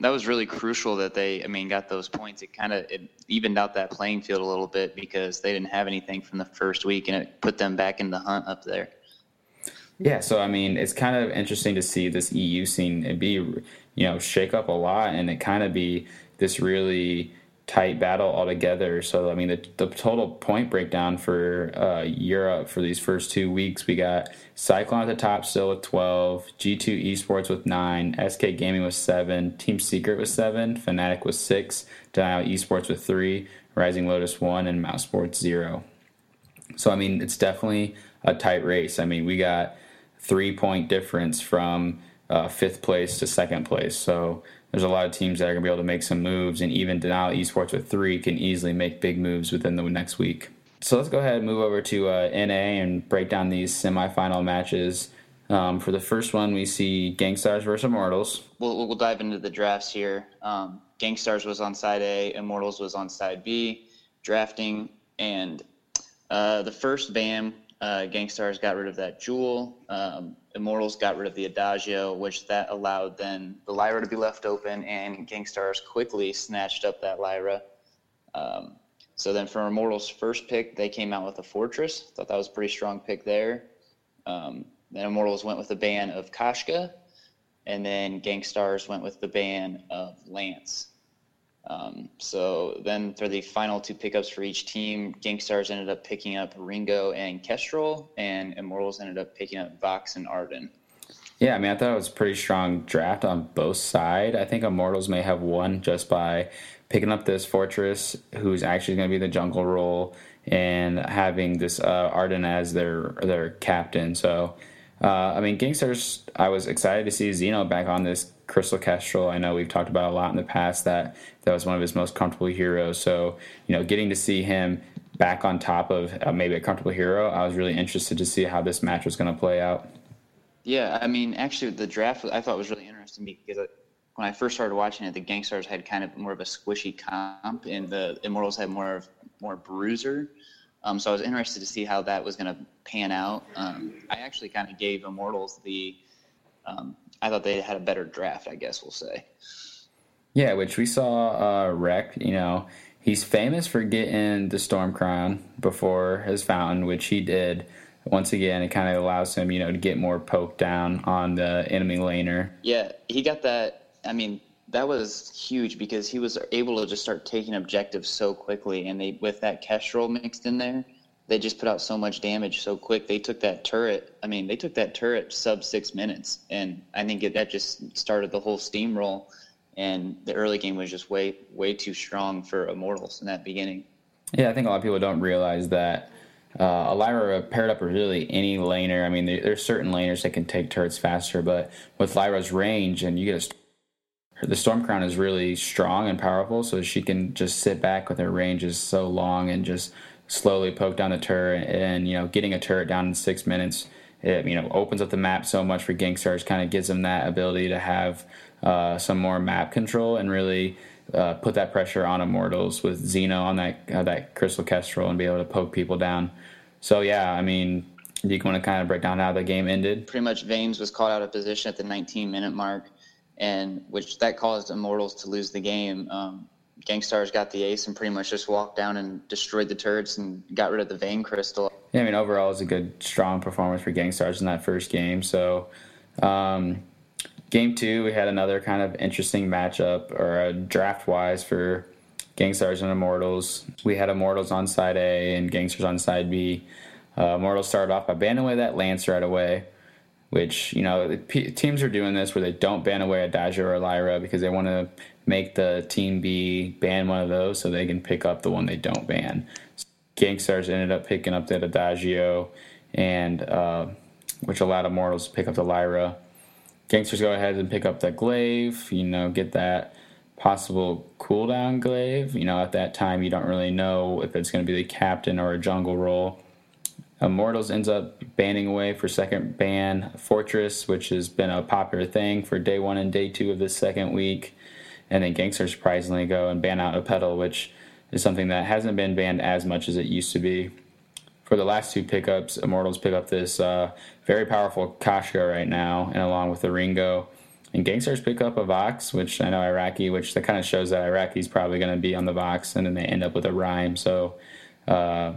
that was really crucial that they, I mean, got those points. It kind of it evened out that playing field a little bit because they didn't have anything from the first week, and it put them back in the hunt up there. Yeah, so I mean, it's kind of interesting to see this EU scene be you know shake up a lot and it kind of be this really tight battle altogether. So I mean the, the total point breakdown for uh, Europe for these first two weeks, we got Cyclone at the top still with 12, G2 Esports with 9, SK Gaming with 7, Team Secret with 7, Fnatic with 6, Denial Esports with 3, Rising Lotus 1, and Mouse Sports 0. So I mean it's definitely a tight race. I mean we got three point difference from uh, fifth place to second place. So there's a lot of teams that are going to be able to make some moves, and even Denial Esports with three can easily make big moves within the next week. So let's go ahead and move over to uh, NA and break down these semifinal matches. Um, for the first one, we see GankStars versus Immortals. We'll, we'll dive into the drafts here. Um, GankStars was on side A, Immortals was on side B, drafting, and uh, the first BAM, uh, GankStars got rid of that Joule. Um, Immortals got rid of the Adagio, which that allowed then the Lyra to be left open, and GankStars quickly snatched up that Lyra. Um, so then for Immortals' first pick, they came out with a Fortress. Thought that was a pretty strong pick there. Um, then Immortals went with the ban of Koshka, and then GankStars went with the ban of Lance. Um, so then for the final two pickups for each team, GankStars ended up picking up Ringo and Kestrel, and Immortals ended up picking up Vox and Ardan. Yeah, I mean, I thought it was a pretty strong draft on both sides. I think Immortals may have won just by picking up this Fortress, who's actually going to be the jungle role, and having this uh, Ardan as their their captain. So, uh, I mean, GankStars, I was excited to see Zeno back on this Crystal Kestrel. I know we've talked about a lot in the past that that was one of his most comfortable heroes. So, you know, getting to see him back on top of uh, maybe a comfortable hero, I was really interested to see how this match was going to play out. Yeah, I mean, actually, the draft I thought was really interesting because when I first started watching it, the GankStars had kind of more of a squishy comp, and the Immortals had more of more bruiser. Um, so I was interested to see how that was going to pan out. Um, I actually kind of gave Immortals the um, I thought they had a better draft, I guess we'll say. Yeah, which we saw uh, Rec, you know, he's famous for getting the Storm Crown before his fountain, which he did. Once again, it kind of allows him, you know, to get more poke down on the enemy laner. Yeah, he got that. I mean, that was huge because he was able to just start taking objectives so quickly, and they with that Kestrel mixed in there, they just put out so much damage so quick. They took that turret. I mean, they took that turret sub six minutes, and I think it, that just started the whole steamroll. And the early game was just way way too strong for Immortals in that beginning. Yeah, I think a lot of people don't realize that uh, Lyra paired up with really any laner. I mean, there, there's certain laners that can take turrets faster, but with Lyra's range and you get a the Storm Crown is really strong and powerful, so she can just sit back with her range is so long and just slowly poke down the turret, and you know, getting a turret down in six minutes it you know opens up the map so much for GankStars, kind of gives them that ability to have uh, some more map control and really uh, put that pressure on Immortals with Xeno on that uh, that Crystal Kestrel and be able to poke people down. So yeah, I mean, do you want to kind of break down how the game ended? Pretty much, Vames was caught out of position at the 19 minute mark, and which that caused Immortals to lose the game. Um, GankStars got the ace and pretty much just walked down and destroyed the turrets and got rid of the Vain Crystal. Yeah, I mean overall it was a good, strong performance for GankStars in that first game. So. Um, game two, we had another kind of interesting matchup, or uh, draft wise for GankStars and Immortals. We had Immortals on side A and GankStars on side B. Uh, Immortals started off by banning away that Lance right away, which, you know, p- teams are doing this where they don't ban away a Adagio or Lyra because they want to make the team B ban one of those so they can pick up the one they don't ban. GankStars ended up picking up that Adagio, and uh, which allowed Immortals to pick up the Lyra. GankStars go ahead and pick up that glaive, you know, get that possible cooldown glaive. You know, at that time, you don't really know if it's going to be the captain or a jungle role. Immortals ends up banning away for second ban Fortress, which has been a popular thing for day one and day two of this second week. And then GankStars surprisingly go and ban out a Petal, which is something that hasn't been banned as much as it used to be for the last two pickups, Immortals pick up this uh, very powerful Koshka right now, and along with the Ringo. And GankStars pick up a Vox, which I know Iraqi, which that kind of shows that Iraqi's probably going to be on the Vox, and then they end up with a Reim. So, uh,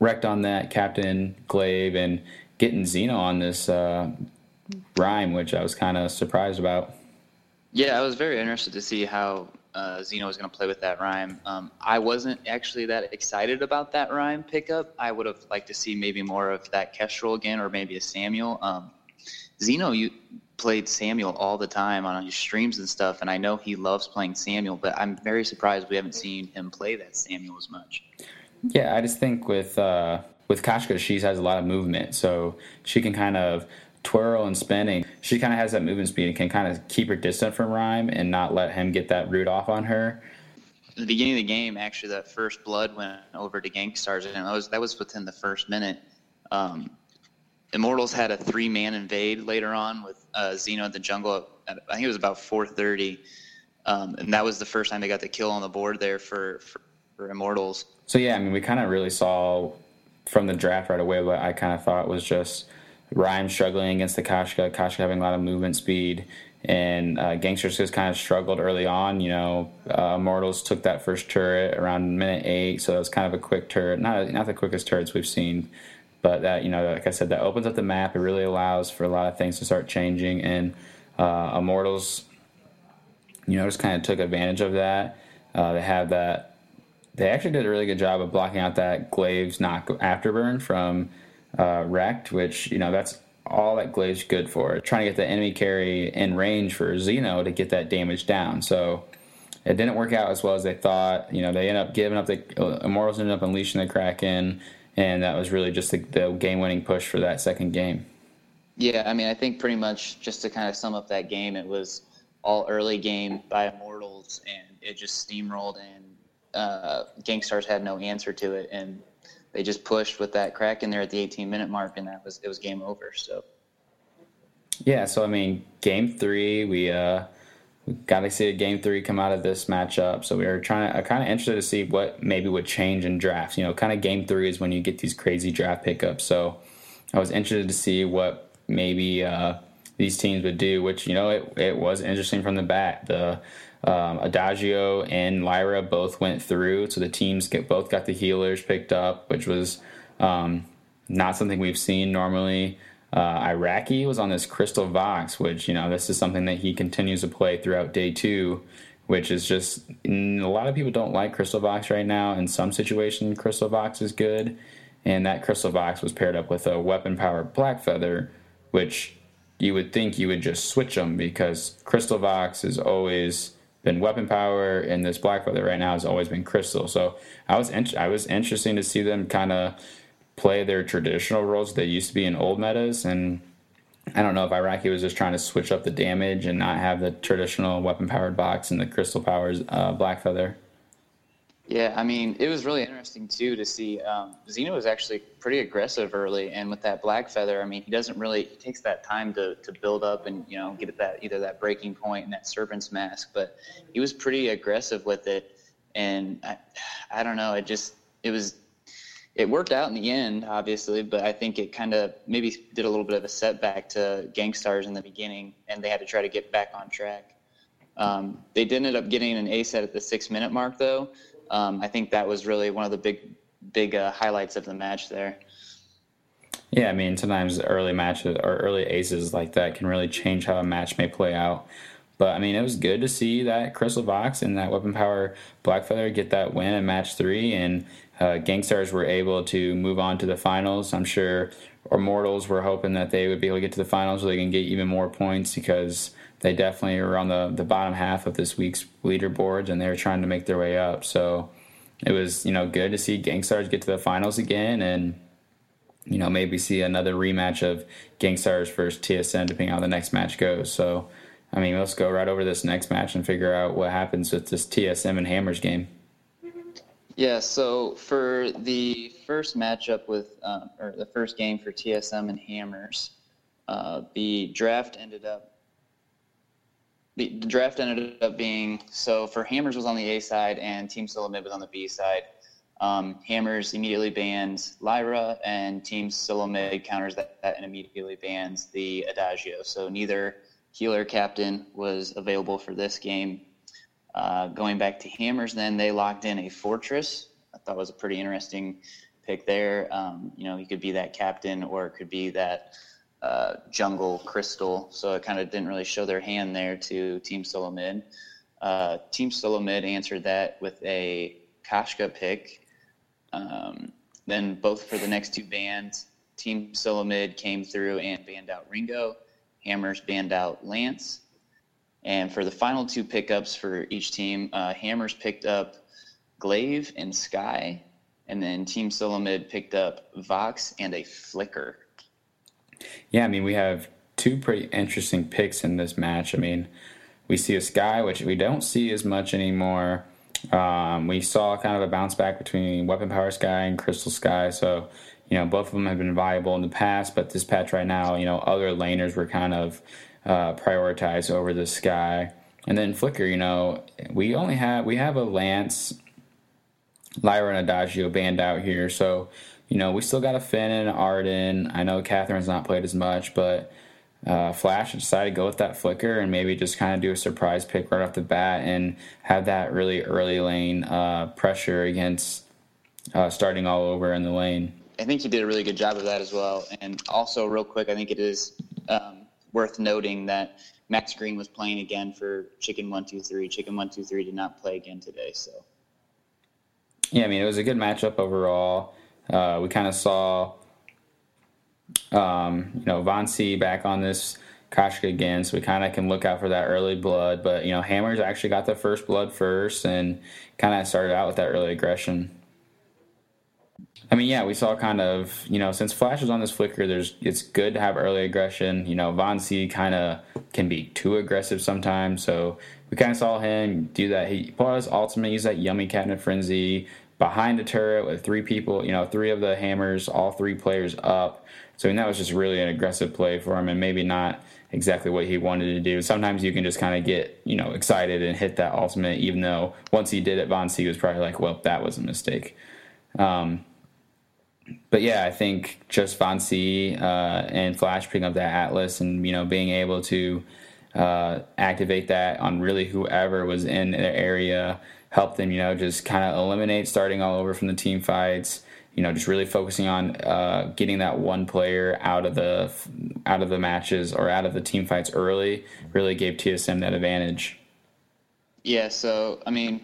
Rekt on that, Captain Glaive, and getting Xeno on this uh, Reim, which I was kind of surprised about. Yeah, I was very interested to see how uh, Xeno was going to play with that Reim. Um, I wasn't actually that excited about that Reim pickup. I would have liked to see maybe more of that Kestrel again, or maybe a Samuel. Um, Xeno, you played Samuel all the time on his streams and stuff, and I know he loves playing Samuel, but I'm very surprised we haven't seen him play that Samuel as much. Yeah, I just think with uh, with Koshka, she has a lot of movement, so she can kind of twirl and spinning. She kind of has that movement speed and can kind of keep her distant from Reim and not let him get that root off on her. The beginning of the game, actually, that first blood went over to GankStars, and that was that was within the first minute. Um, Immortals had a three man invade later on with uh, Xeno at the jungle. At, I think it was about 4:30, um, and that was the first time they got the kill on the board there for, for, for Immortals. So yeah, I mean, we kind of really saw from the draft right away what I kind of thought was just Reim struggling against the Koshka, Koshka having a lot of movement speed, and uh, GankStars just kind of struggled early on. You know, uh, Immortals took that first turret around minute eight, so it was kind of a quick turret, not not the quickest turrets we've seen, but that you know, like I said, that opens up the map. It really allows for a lot of things to start changing, and uh, Immortals, you know, just kind of took advantage of that. Uh, they have that. They actually did a really good job of blocking out that Glaive's knock afterburn from uh, Rekt, which you know that's all that Glaive's good for. Trying to get the enemy carry in range for Xeno to get that damage down. So it didn't work out as well as they thought. You know, they ended up giving up the uh, Immortals ended up unleashing the Kraken, and that was really just the, the game-winning push for that second game. Yeah, I mean, I think pretty much just to kind of sum up that game, it was all early game by Immortals, and it just steamrolled, and uh, GankStars had no answer to it, and they just pushed with that Kraken there at the 18 minute mark, and that was it was game over. So. Yeah, so I mean, game three, we uh, we got to see a game three come out of this matchup. So we were trying to, kind of interested to see what maybe would change in drafts. You know, kind of game three is when you get these crazy draft pickups. So I was interested to see what maybe uh, these teams would do, which you know it it was interesting from the bat. The um, Adagio and Lyra both went through, so the teams get both got the healers picked up, which was um, not something we've seen normally. Uh, Iraqi was on this Crystal Vox, which you know this is something that he continues to play throughout day two, which is just a lot of people don't like Crystal Vox right now. In some situations, Crystal Vox is good, and that Crystal Vox was paired up with a weapon powered Black Feather, which you would think you would just switch them because Crystal Vox is always been weapon power, and this black feather right now has always been crystal. So I was in, I was interesting to see them kind of play their traditional roles they used to be in old metas, and I don't know if Iraqi was just trying to switch up the damage and not have the traditional weapon powered Vox and the crystal powers uh, black feather. Yeah, I mean, it was really interesting too to see. Um, Zeno was actually pretty aggressive early, and with that black feather, I mean, he doesn't really he takes that time to, to build up and you know get at that either that breaking point and that serpent's mask, but he was pretty aggressive with it, and I, I don't know, it just it was it worked out in the end, obviously, but I think it kind of maybe did a little bit of a setback to GankStars in the beginning, and they had to try to get back on track. Um, they did end up getting an ace at the six minute mark, though um, I think that was really one of the big big uh, highlights of the match there. Yeah, I mean sometimes early matches or early aces like that can really change how a match may play out. But I mean, it was good to see that Crystal Vox and that Weapon Power Blackfeather get that win in match three, and uh, GankStars were able to move on to the finals. I'm sure Immortals were hoping that they would be able to get to the finals so they can get even more points because they definitely were on the, the bottom half of this week's leaderboards and they were trying to make their way up. So it was, you know, good to see GankStars get to the finals again and, you know, maybe see another rematch of GankStars versus TSM depending on how the next match goes. So, I mean, let's go right over this next match and figure out what happens with this TSM and Hammers game. Yeah, so for the first matchup with, uh, or the first game for TSM and Hammers, uh, the draft ended up the, the draft ended up being so for Hammers was on the A side and Team SoloMid was on the B side. Um, Hammers immediately bans Lyra, and Team SoloMid counters that, that, and immediately bans the Adagio. So neither healer captain was available for this game. Uh, going back to Hammers, then they locked in a Fortress. I thought was a pretty interesting pick there. Um, you know, he could be that captain, or it could be that uh, jungle crystal, so it kind of didn't really show their hand there to Team Solo Mid. Uh, Team Solo Mid answered that with a Kashka pick. Um, then both for the next two bands, Team Solo Mid came through and banned out Ringo. Hammers banned out Lance. And for the final two pickups for each team, uh, Hammers picked up Glaive and Skye. And then Team Solomid picked up Vox and a Flicker. Yeah, I mean, we have two pretty interesting picks in this match. I mean, we see a Skye, which we don't see as much anymore. Um, we saw kind of a bounce back between Weapon Power Skye and Crystal Skye. So, you know, both of them have been viable in the past, but this patch right now, you know, other laners were kind of uh, prioritized over the Skye. And then Flicker, you know, we only have we have a Lance, Lyra, and Adagio banned out here. So you know, we still got a Phinn and Ardan. I know Catherine's not played as much, but uh, Flash decided to go with that flicker and maybe just kind of do a surprise pick right off the bat and have that really early lane uh, pressure against uh, starting all over in the lane. I think he did a really good job of that as well. And also, real quick, I think it is um, worth noting that Max Green was playing again for Chicken One Two Three. Chicken One Two Three did not play again today, so. Yeah, I mean it was a good matchup overall. Uh, we kind of saw, um, you know, Vonsi back on this Kashka again, so we kind of can look out for that early blood. But you know, Hammers actually got the first blood first, and kind of started out with that early aggression. I mean, yeah, we saw kind of, you know, since Flash is on this flicker, there's it's good to have early aggression. You know, Vonsi kind of can be too aggressive sometimes, so we kind of saw him do that. He pulled out his ultimate, use that yummy catnip frenzy, behind a turret with three people, you know, three of the hammers, all three players up. So I mean, that was just really an aggressive play for him, and maybe not exactly what he wanted to do. Sometimes you can just kind of get, you know, excited and hit that ultimate, even though once he did it, Vonsi was probably like, well, that was a mistake. Um, but yeah, I think just Vonsi uh, and Flash picking up that Atlas and, you know, being able to uh, activate that on really whoever was in the area help them, you know, just kind of eliminate starting all over from the team fights. You know, just really focusing on uh, getting that one player out of the out of the matches or out of the team fights early really gave TSM that advantage. Yeah, so I mean,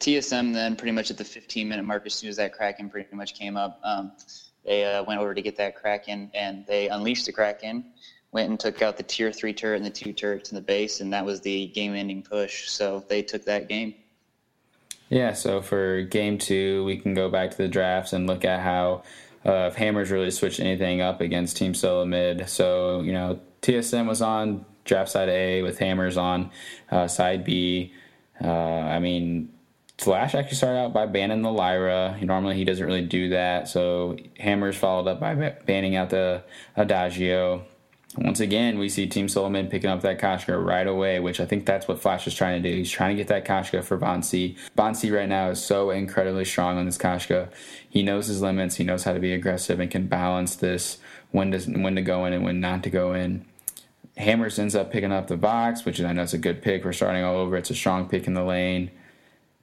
TSM then pretty much at the 15 minute mark, as soon as that Kraken pretty much came up, um, they uh, went over to get that Kraken and they unleashed the Kraken, went and took out the tier three turret and the two turrets in the base, and that was the game ending push. So they took that game. Yeah, so for game two, we can go back to the drafts and look at how uh, if Hammers really switched anything up against Team Solo Mid. So, you know, TSM was on draft side A with Hammers on uh, side B. Uh, I mean, Flash actually started out by banning the Lyra. Normally he doesn't really do that, so Hammers followed up by banning out the Adagio. Once again, we see Team Solomid picking up that Koshka right away, which I think that's what Flash is trying to do. He's trying to get that Koshka for Vonsi. Vonsi right now is so incredibly strong on this Koshka. He knows his limits. He knows how to be aggressive and can balance this when to when to go in and when not to go in. Hammers ends up picking up the Vox, which I know is a good pick. We're starting all over. It's a strong pick in the lane.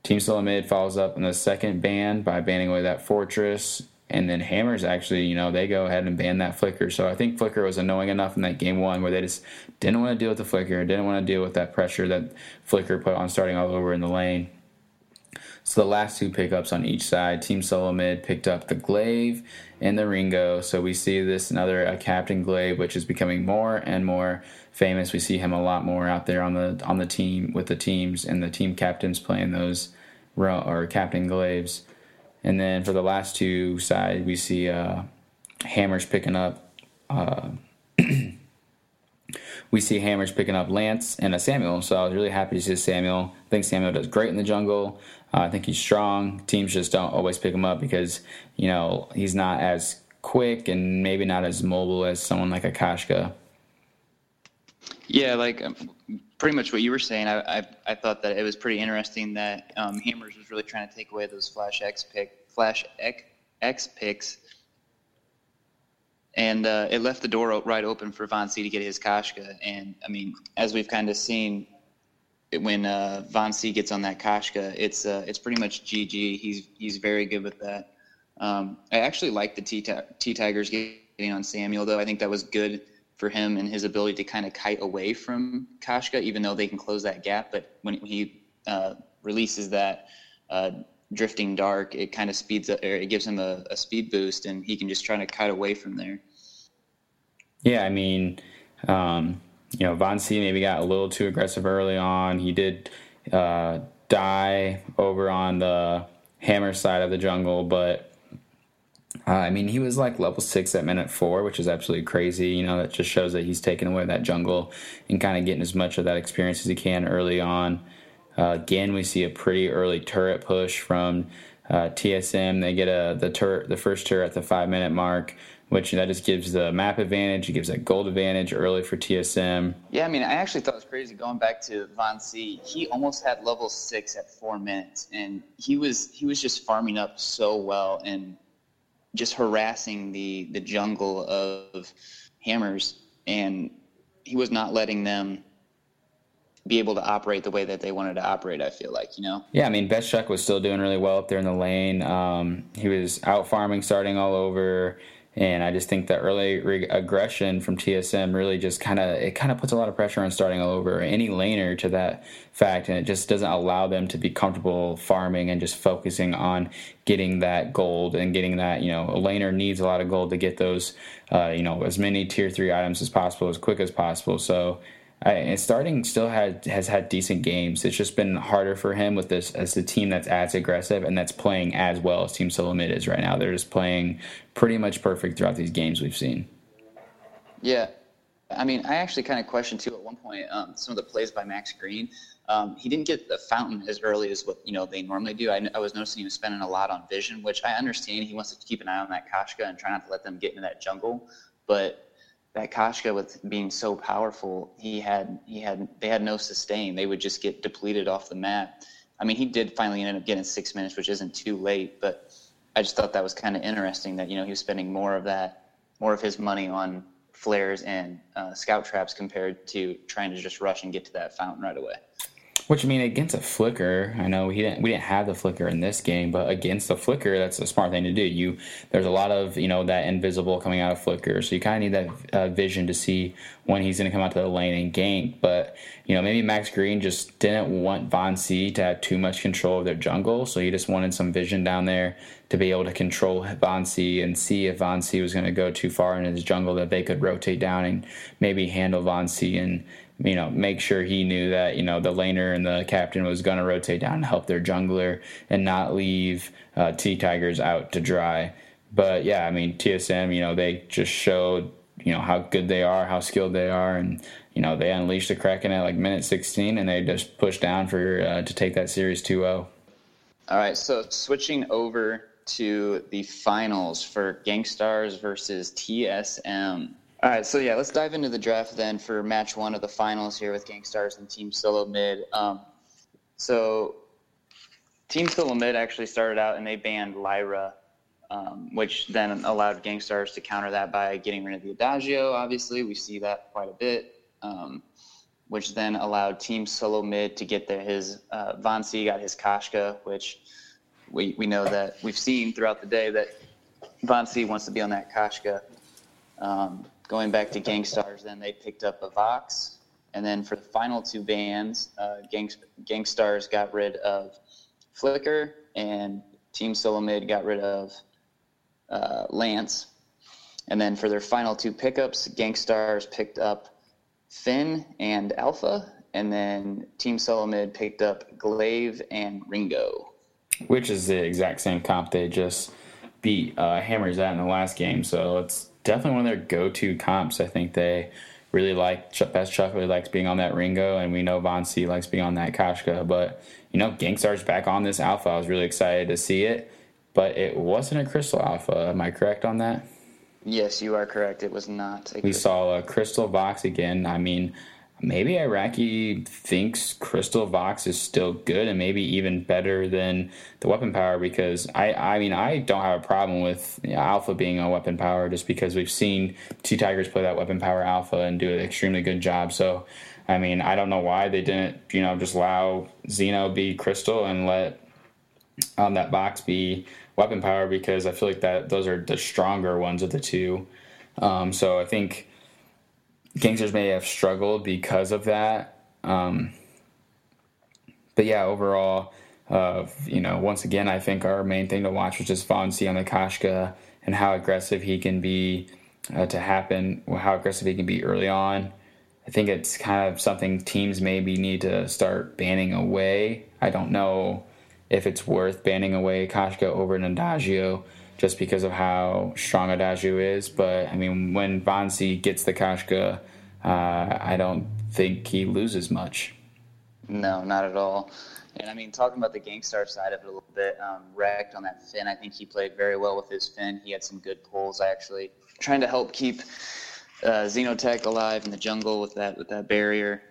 Team Solomid follows up in the second ban by banning away that Fortress. And then Hammers actually, you know, they go ahead and ban that Flicker. So I think Flicker was annoying enough in that game one where they just didn't want to deal with the Flicker, didn't want to deal with that pressure that Flicker put on starting all over in the lane. So the last two pickups on each side, Team Solomid picked up the Glaive and the Ringo. So we see this another a Captain Glaive, which is becoming more and more famous. We see him a lot more out there on the on the team with the teams and the team captains playing those or Captain Glaives. And then for the last two side, we see uh, Hammers picking up. Uh, (clears throat) we see Hammers picking up Lance and a Samuel. So I was really happy to see Samuel. I think Samuel does great in the jungle. Uh, I think he's strong. Teams just don't always pick him up because you know he's not as quick and maybe not as mobile as someone like a Koshka. Yeah, like um, pretty much what you were saying. I, I, I thought that it was pretty interesting that um, Hammers was really trying to take away those Flash X pick Flash X, picks, and uh, it left the door right open for Vonsi to get his Koshka. And I mean, as we've kind of seen, when uh, Vonsi gets on that Koshka, it's uh, it's pretty much GG. He's he's very good with that. Um, I actually like the T Tigers getting on Samuel though. I think that was good for him and his ability to kind of kite away from Kashka, even though they can close that gap. But when he uh, releases that uh, drifting dark, it kind of speeds up, or it gives him a, a, speed boost, and he can just try to kite away from there. Yeah, I mean, um, you know, Vonsi maybe got a little too aggressive early on. He did uh, die over on the hammer side of the jungle, but uh, I mean, he was like level six at minute four, which is absolutely crazy. You know, that just shows that he's taking away that jungle and kind of getting as much of that experience as he can early on. Uh, again, we see a pretty early turret push from uh, TSM. They get a the turret, the first turret at the five minute mark which that just gives the map advantage. It gives that gold advantage early for TSM. Yeah, I mean, I actually thought it was crazy going back to Vonsi. He almost had level six at four minutes, and he was he was just farming up so well and just harassing the the jungle of hammers, and he was not letting them be able to operate the way that they wanted to operate. I feel like you know. Yeah, I mean, Betchuck was still doing really well up there in the lane. Um, he was out farming, starting all over. And I just think that early re- aggression from TSM really just kind of it kind of puts a lot of pressure on starting all over any laner to that fact, and it just doesn't allow them to be comfortable farming and just focusing on getting that gold and getting that you know a laner needs a lot of gold to get those uh, you know as many tier three items as possible as quick as possible. So I, and starting still had has had decent games. It's just been harder for him with this as a team that's as aggressive and that's playing as well as Team Solomid is right now. They're just playing pretty much perfect throughout these games we've seen. Yeah, I mean, I actually kind of questioned too at one point um, some of the plays by Max Green. Um, he didn't get the fountain as early as what you know they normally do. I, I, was noticing he was spending a lot on vision, which I understand. He wants to keep an eye on that Kashka and try not to let them get into that jungle. But that Koshka with being so powerful, he had he had they had no sustain. They would just get depleted off the map. I mean, he did finally end up getting six minutes, which isn't too late, but I just thought that was kind of interesting that you know he was spending more of that, more of his money on flares and uh, scout traps compared to trying to just rush and get to that fountain right away. Which I mean, against a flicker, I know he didn't. We didn't have the flicker in this game, but against the flicker, that's a smart thing to do. You there's a lot of you know that invisible coming out of flicker, so you kind of need that uh, vision to see when he's going to come out to the lane and gank. But you know, maybe Max Green just didn't want Vonsi to have too much control of their jungle, so he just wanted some vision down there to be able to control Vonsi and see if Vonsi was going to go too far in his jungle that they could rotate down and maybe handle Vonsi and you know, make sure he knew that, you know, the laner and the captain was going to rotate down and help their jungler and not leave uh, T Tigers out to dry. But yeah, I mean, TSM, you know, they just showed, you know, how good they are, how skilled they are. And, you know, they unleashed the Kraken at like minute 16 and they just pushed down for uh, to take that series 2 0. All right, so switching over to the finals for GankStars versus TSM. All right, so yeah, let's dive into the draft then for match one of the finals here with GankStars and Team Solo Mid. Um, so, Team Solo Mid actually started out and they banned Lyra, um, which then allowed Gangstars to counter that by getting rid of the Adagio. Obviously, we see that quite a bit, um, which then allowed Team Solo Mid to get their, his uh, got his Koshka, which we, we know that we've seen throughout the day that Vonsi wants to be on that Koshka. Um, going back to GankStars, then they picked up a Vox. And then for the final two bands, uh, Gang, GankStars got rid of Flicker, and Team SoloMid got rid of uh, Lance. And then for their final two pickups, GankStars picked up Phinn and Alpha, and then Team SoloMid picked up Glaive and Ringo. Which is the exact same comp they just beat uh, Hammers at in the last game. So it's definitely one of their go-to comps. I think they really like Best Chuck really likes being on that Ringo, and we know Vonsi likes being on that Koshka. But you know, GankStar's back on this Alpha. I was really excited to see it, but it wasn't a Crystal Alpha. Am I correct on that? Yes, you are correct. It was not. we saw a Crystal Vox again. I mean, maybe Iraqi thinks Crystal Vox is still good and maybe even better than the weapon power because I, I mean I don't have a problem with you know, Alpha being a weapon power just because we've seen T Tigers play that weapon power Alpha and do an extremely good job. So I mean I don't know why they didn't you know just allow Xeno be Crystal and let um, that Vox be weapon power because I feel like that those are the stronger ones of the two. Um, so I think GankStars may have struggled because of that. Um, but yeah, overall, uh, you know, once again, I think our main thing to watch was just Vonsi on the Koshka and how aggressive he can be uh, to happen, how aggressive he can be early on. I think it's kind of something teams maybe need to start banning away. I don't know if it's worth banning away Koshka over an Adagio just because of how strong Adagio is. But I mean, when Vonsi gets the Koshka, uh, I don't think he loses much. No, not at all. And I mean, talking about the GankStar side of it a little bit, um, Rekt on that Phinn. I think he played very well with his Phinn. He had some good pulls actually, trying to help keep uh, Xenotech alive in the jungle with that with that barrier.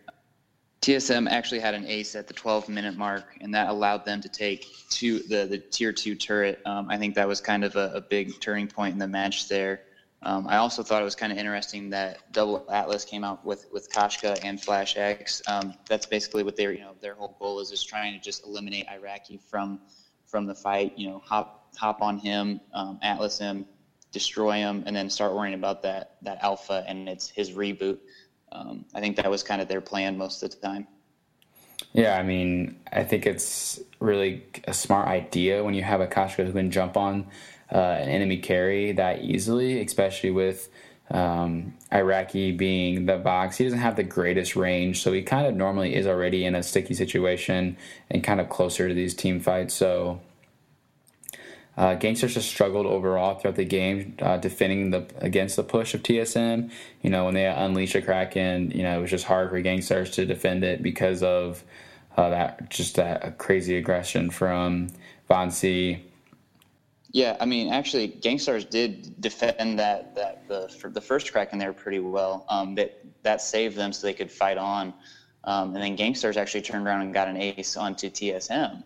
TSM actually had an ace at the 12 minute mark, and that allowed them to take two the the tier two turret. Um, I think that was kind of a, a, big turning point in the match there. Um, I also thought it was kind of interesting that Double Atlas came out with with Koshka and Flash X. Um, that's basically what their you know their whole goal is is trying to just eliminate Iraqi from from the fight. You know, hop hop on him, um, Atlas him, destroy him, and then start worrying about that that alpha and it's his reboot. Um, I think that was kind of their plan most of the time. Yeah, I mean, I think it's really a smart idea when you have a Koshka who can jump on uh, an enemy carry that easily, especially with um, Iraqi being the Vox. He doesn't have the greatest range, so he kind of normally is already in a sticky situation and kind of closer to these team fights. So uh, GankStars just struggled overall throughout the game, uh, defending the against the push of TSM. You know, when they unleash a Kraken, you know, it was just hard for GankStars to defend it because of uh, that just that crazy aggression from Vonsi. Yeah, I mean, actually, GankStars did defend that that the the first Kraken there pretty well. Um, that that saved them so they could fight on, um, and then GankStars actually turned around and got an ace onto TSM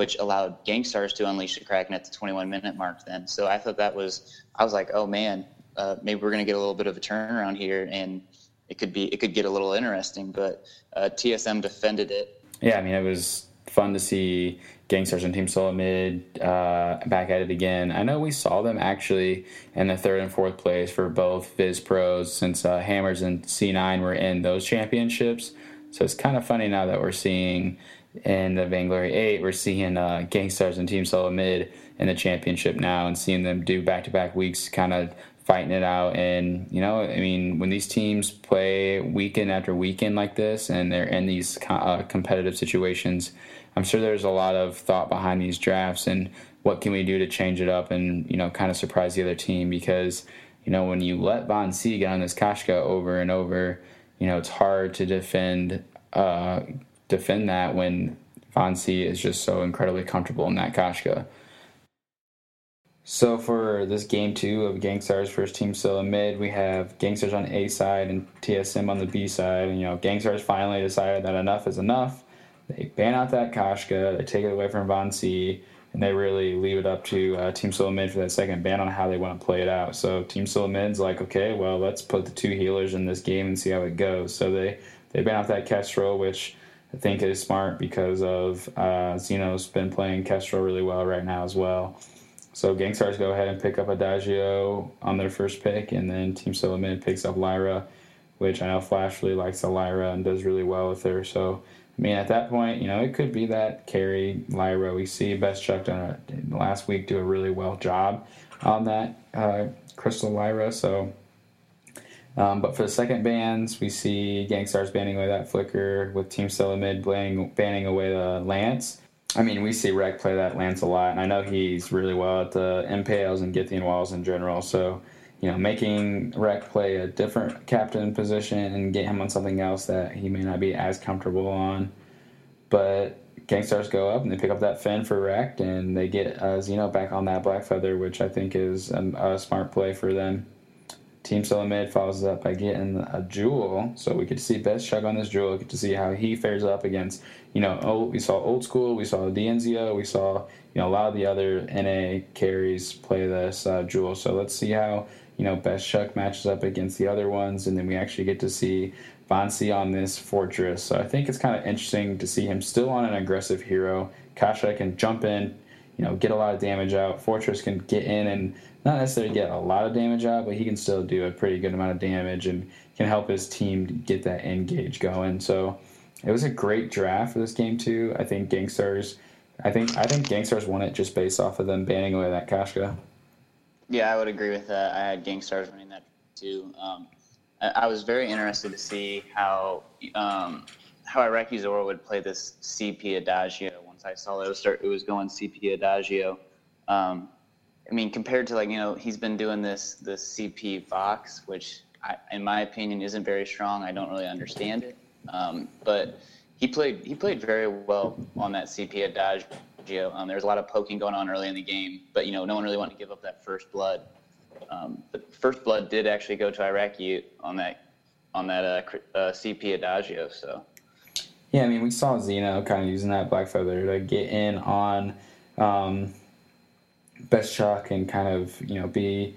which allowed GankStars to unleash the Kraken at the 21 minute mark then. So I thought that was, I was like, oh man, uh, maybe we're going to get a little bit of a turnaround here and it could be, it could get a little interesting, but uh, TSM defended it. Yeah, I mean, it was fun to see GankStars and Team Solo Mid uh, back at it again. I know we saw them actually in the third and fourth place for both Viz Pros since uh, Hammers and C9 were in those championships. So it's kind of funny now that we're seeing in the Vainglory 8, we're seeing uh, GankStars and Team Solo Mid in the championship now and seeing them do back to back weeks, kind of fighting it out. And, you know, I mean, when these teams play weekend after weekend like this and they're in these uh, competitive situations, I'm sure there's a lot of thought behind these drafts and what can we do to change it up and, you know, kind of surprise the other team because, you know, when you let Vonsi get on this Kashka over and over, you know, it's hard to defend uh, defend that when Vonsi is just so incredibly comfortable in that Koshka. So for this game two of GankStars versus Team SoloMid, we have GankStars on A side and TSM on the B side. And you know, GankStars finally decided that enough is enough. They ban out that Koshka, they take it away from Vonsi, and they really leave it up to uh, Team SoloMid for that second ban on how they want to play it out. So Team SoloMid's like, okay, well, let's put the two healers in this game and see how it goes. So they they ban out that Kestrel, which I think is smart because of uh, Xeno's been playing Kestrel really well right now as well. So GankStars go ahead and pick up Adagio on their first pick, and then Team Mid picks up Lyra, which I know Flash really likes Lyra and does really well with her. So I mean, at that point, you know, it could be that carry Lyra. We see Best Chuck done a, last week do a really well job on that uh, Crystal Lyra. So, um, but for the second bans, we see GankStars banning away that Flicker with Team SoloMid banning, banning away the Lance. I mean, we see Rekt play that Lance a lot, and I know he's really well at the impales and Gythian walls in general. So, you know, making Rekt play a different captain position and get him on something else that he may not be as comfortable on. But GankStars go up and they pick up that Phinn for Rec, and they get uh, Xeno back on that Black Feather, which I think is a, a smart play for them. Team Mid follows up by getting a Joule, so we to see Best Chuck on this Joule, get to see how he fares up against, you know, old, we saw Old School, we saw DNZO, we saw, you know, a lot of the other NA carries play this uh, Jewel. So let's see how you know, Best Chuck matches up against the other ones, and then we actually get to see Vonsi on this Fortress. So I think it's kind of interesting to see him still on an aggressive hero. Koshka can jump in, you know, get a lot of damage out. Fortress can get in and not necessarily get a lot of damage out, but he can still do a pretty good amount of damage and can help his team get that engage going. So it was a great draft for this game too. I think GankStars, I think I think GankStars won it just based off of them banning away that Koshka. Yeah, I would agree with that. I had GankStars winning that too. Um, I, I, was very interested to see how um, how Iraqi Zora would play this CP Adagio. I saw it was start, it was going CP Adagio. Um, I mean, compared to like you know, he's been doing this this CP Vox, which I, in my opinion isn't very strong. I don't really understand it, um, but he played he played very well on that CP Adagio um, there was a lot of poking going on early in the game, but you know, no one really wanted to give up that first blood. Um, but first blood did actually go to Iraqi on that on that uh, uh, CP Adagio. So. Yeah, I mean, we saw Xeno kind of using that black feather to get in on um, Best Chuck and kind of you know be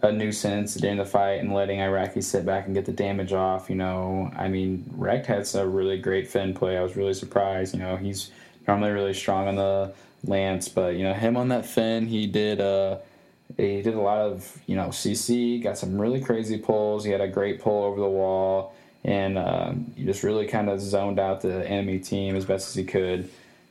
a nuisance during the fight and letting Iraqi sit back and get the damage off. You know, I mean, Rekt had a really great Phinn play. I was really surprised. You know, he's normally really strong on the lance, but you know him on that Phinn, he did uh he did a lot of you know CC, got some really crazy pulls. He had a great pull over the wall, and um, he just really kind of zoned out the enemy team as best as he could.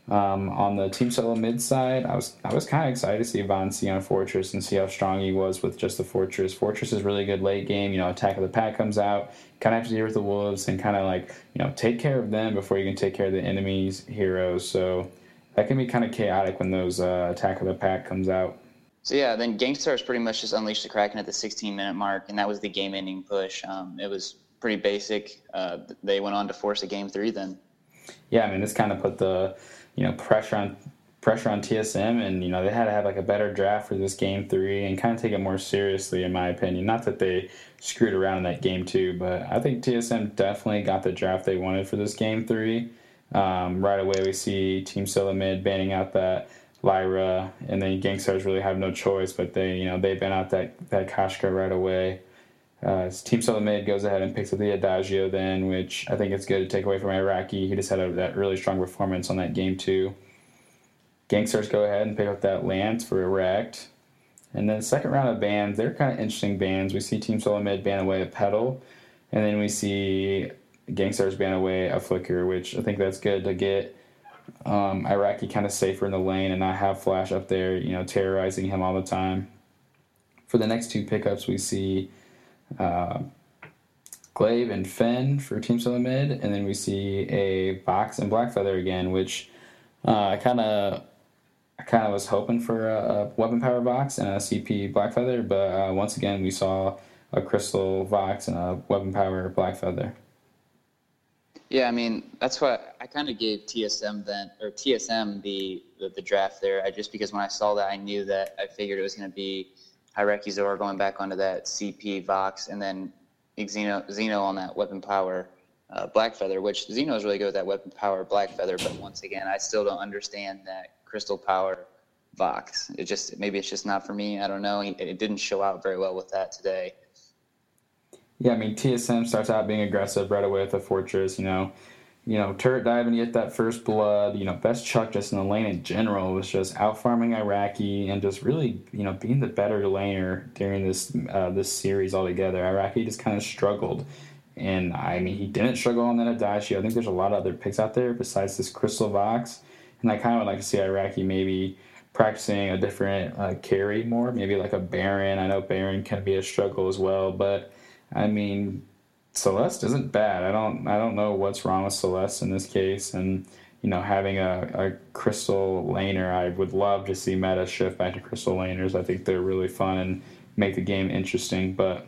Um, on the team solo mid side, I was I was kind of excited to see Vonsi on Fortress and see how strong he was with just the Fortress. Fortress is really good late game. You know, attack of the pack comes out, kind of have to deal with the wolves and kind of like you know take care of them before you can take care of the enemy's heroes. So that can be kind of chaotic when those uh, attack of the pack comes out. So yeah, then GankStars pretty much just unleashed the Kraken at the 16 minute mark, and that was the game-ending push. Um, it was pretty basic. Uh, they went on to force a game three then. Yeah, I mean this kind of put the you know pressure on pressure on TSM, and you know they had to have like a better draft for this game three and kind of take it more seriously, in my opinion. Not that they screwed around in that game two, but I think TSM definitely got the draft they wanted for this game three. Um, right away, we see Team Silla banning out that Lyra, and then GankStars really have no choice, but they you know they ban out that that Koshka right away. Uh, Team SoloMid goes ahead and picks up the Adagio then, which I think it's good to take away from Iraqi. He just had a, that really strong performance on that game too. GankStars go ahead and pick up that Lance for Rekt. And then the second round of bands, they're kind of interesting bands. We see Team Solo Mid ban away a Petal, and then we see GankStars ban away a Flicker, which I think that's good to get um, Iraqi kind of safer in the lane and not have Flash up there, you know, terrorizing him all the time. For the next two pickups, we see uh, Glaive and Phinn for Team Solo Mid, and then we see a Vox and Blackfeather again, which uh, kind of I kind of was hoping for a, a, weapon power Vox and a CP Blackfeather, but uh, once again we saw a crystal Vox and a weapon power Blackfeather. Yeah, I mean that's what I kind of gave TSM then or TSM the, the, the draft there. I just because when I saw that I knew that I figured it was going to be Hyreki Zor going back onto that CP Vox and then Xeno Xeno on that weapon power uh, Black Feather, which Xeno is really good with that weapon power Black Feather. But once again, I still don't understand that Crystal Power Vox. It just maybe it's just not for me. I don't know. It, it didn't show out very well with that today. Yeah, I mean TSM starts out being aggressive right away with the fortress. You know, you know turret dive and get that first blood. You know, best Chuck just in the lane in general was just out farming Iraqi and just really you know being the better laner during this uh, this series altogether. Iraqi just kind of struggled. And I mean, he didn't struggle on that Adagio. I think there's a lot of other picks out there besides this Crystal Vox. And I kind of would like to see Iraqi maybe practicing a different uh, carry more, maybe like a Baron. I know Baron can be a struggle as well, but I mean, Celeste isn't bad. I don't I don't know what's wrong with Celeste in this case, and you know having a, a crystal laner, I would love to see meta shift back to crystal laners. I think they're really fun and make the game interesting. But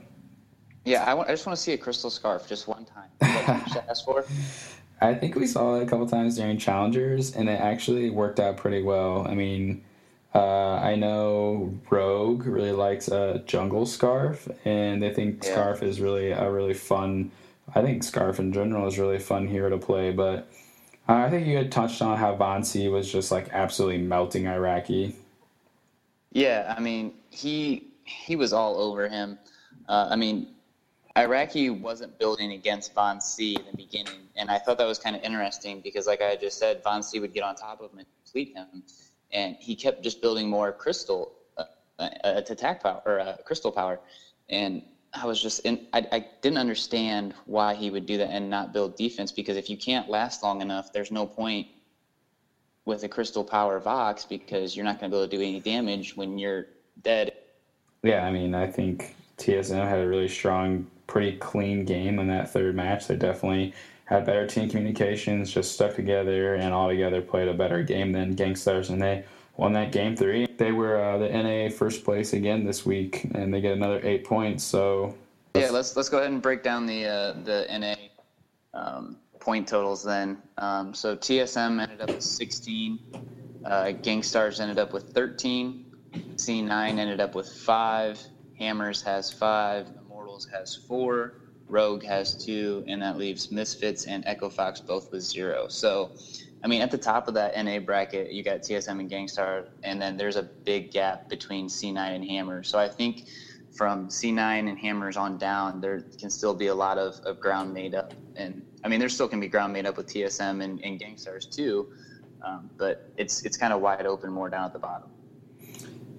yeah, I, want, I just want to see a crystal scarf just one time. What ask for? (laughs) I think we saw it a couple times during challengers, and it actually worked out pretty well. I mean, uh, I know Rogue really likes a jungle scarf, and they think yeah. scarf is really a really fun. I think scarf in general is really fun here to play, but uh, I think you had touched on how Vonsi was just like absolutely melting Iraqi. Yeah, I mean he he was all over him. Uh, I mean, Iraqi wasn't building against Vonsi in the beginning, and I thought that was kind of interesting because, like I just said, Vonsi would get on top of him and complete him and he kept just building more crystal uh, uh, attack power or uh, crystal power, and I was just in, I, I didn't understand why he would do that and not build defense because if you can't last long enough, there's no point with a crystal power Vox because you're not going to be able to do any damage when you're dead. Yeah, I mean, I think TSM had a really strong, pretty clean game in that third match. They definitely had better team communications, just stuck together and all together played a better game than GankStars, and they won that game three. They were uh, the NA first place again this week, and they get another eight points. So yeah, let's let's go ahead and break down the uh, the NA um, point totals then. Um, so TSM ended up with 16, uh, Gangstars ended up with 13, C9 ended up with five, Hammers has five, Immortals has four. Rogue has two, and that leaves Misfits and Echo Fox both with zero. So, I mean, at the top of that NA bracket, you got TSM and GankStar, and then there's a big gap between C9 and Hammer. So I think from C9 and Hammers on down, there can still be a lot of, of ground made up. And I mean, there still can be ground made up with TSM and, and GankStars too, um, but it's it's kind of wide open more down at the bottom.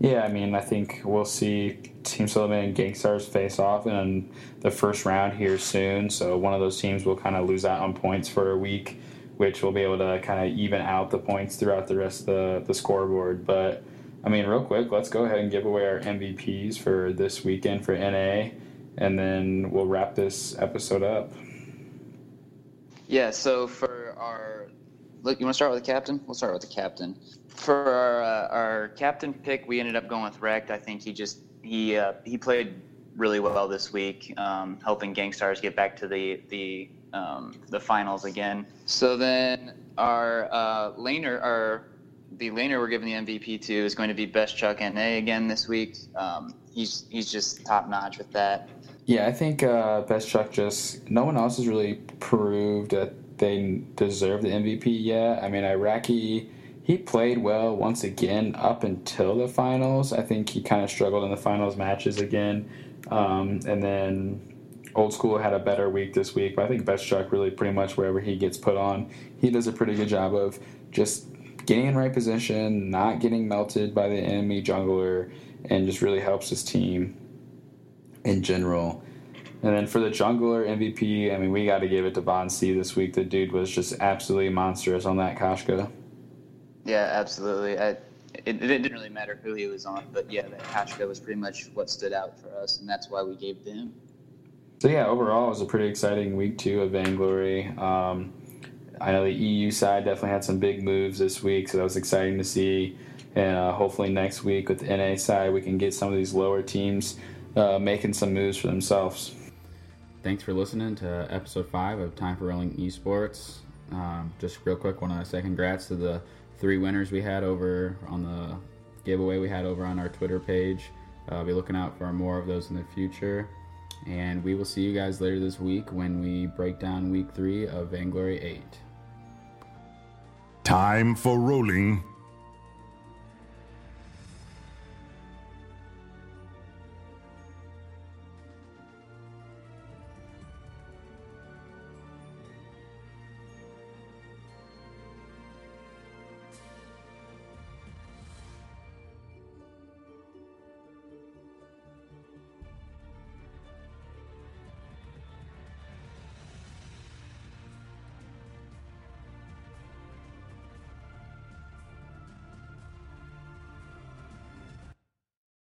Yeah, I mean, I think we'll see Team SoloMid and GankStars face off in the first round here soon. So one of those teams will kind of lose out on points for a week, which will be able to kind of even out the points throughout the rest of the, the scoreboard. But I mean, real quick, let's go ahead and give away our MVPs for this weekend for NA, and then we'll wrap this episode up. Yeah. So for our look, you want to start with the captain? We'll start with the captain for our uh, our captain pick, we ended up going with Rekt. I think he just he uh, he played really well this week, um, helping GankStars get back to the the um, the finals again. So then our uh, laner, our the laner we're giving the MVP to is going to be Best Chuck NA again this week. Um, he's he's just top notch with that. Yeah, I think uh, Best Chuck just no one else has really proved that they deserve the MVP yet. I mean, Iraqi he played well once again up until the finals. I think he kind of struggled in the finals matches again. Um, and then Old School had a better week this week, but I think Best Chuck really pretty much wherever he gets put on, he does a pretty good job of just getting in right position, not getting melted by the enemy jungler, and just really helps his team in general. And then for the jungler MVP, I mean, we got to give it to Vonsi this week. The dude was just absolutely monstrous on that Koshka. Yeah, absolutely. I, it, it, didn't really matter who he was on, but yeah, that Koshka was pretty much what stood out for us, and that's why we gave them. So yeah, overall, it was a pretty exciting week too of Vainglory. Um, I know the EU side definitely had some big moves this week, so that was exciting to see. And uh, hopefully next week with the NA side, we can get some of these lower teams uh, making some moves for themselves. Thanks for listening to episode five of Time for Rolling Esports. Um, just real quick, want to say congrats to the three winners we had over on the giveaway we had over on our Twitter page. Uh, be looking out for more of those in the future. And we will see you guys later this week when we break down week three of Vainglory 8. Time for rolling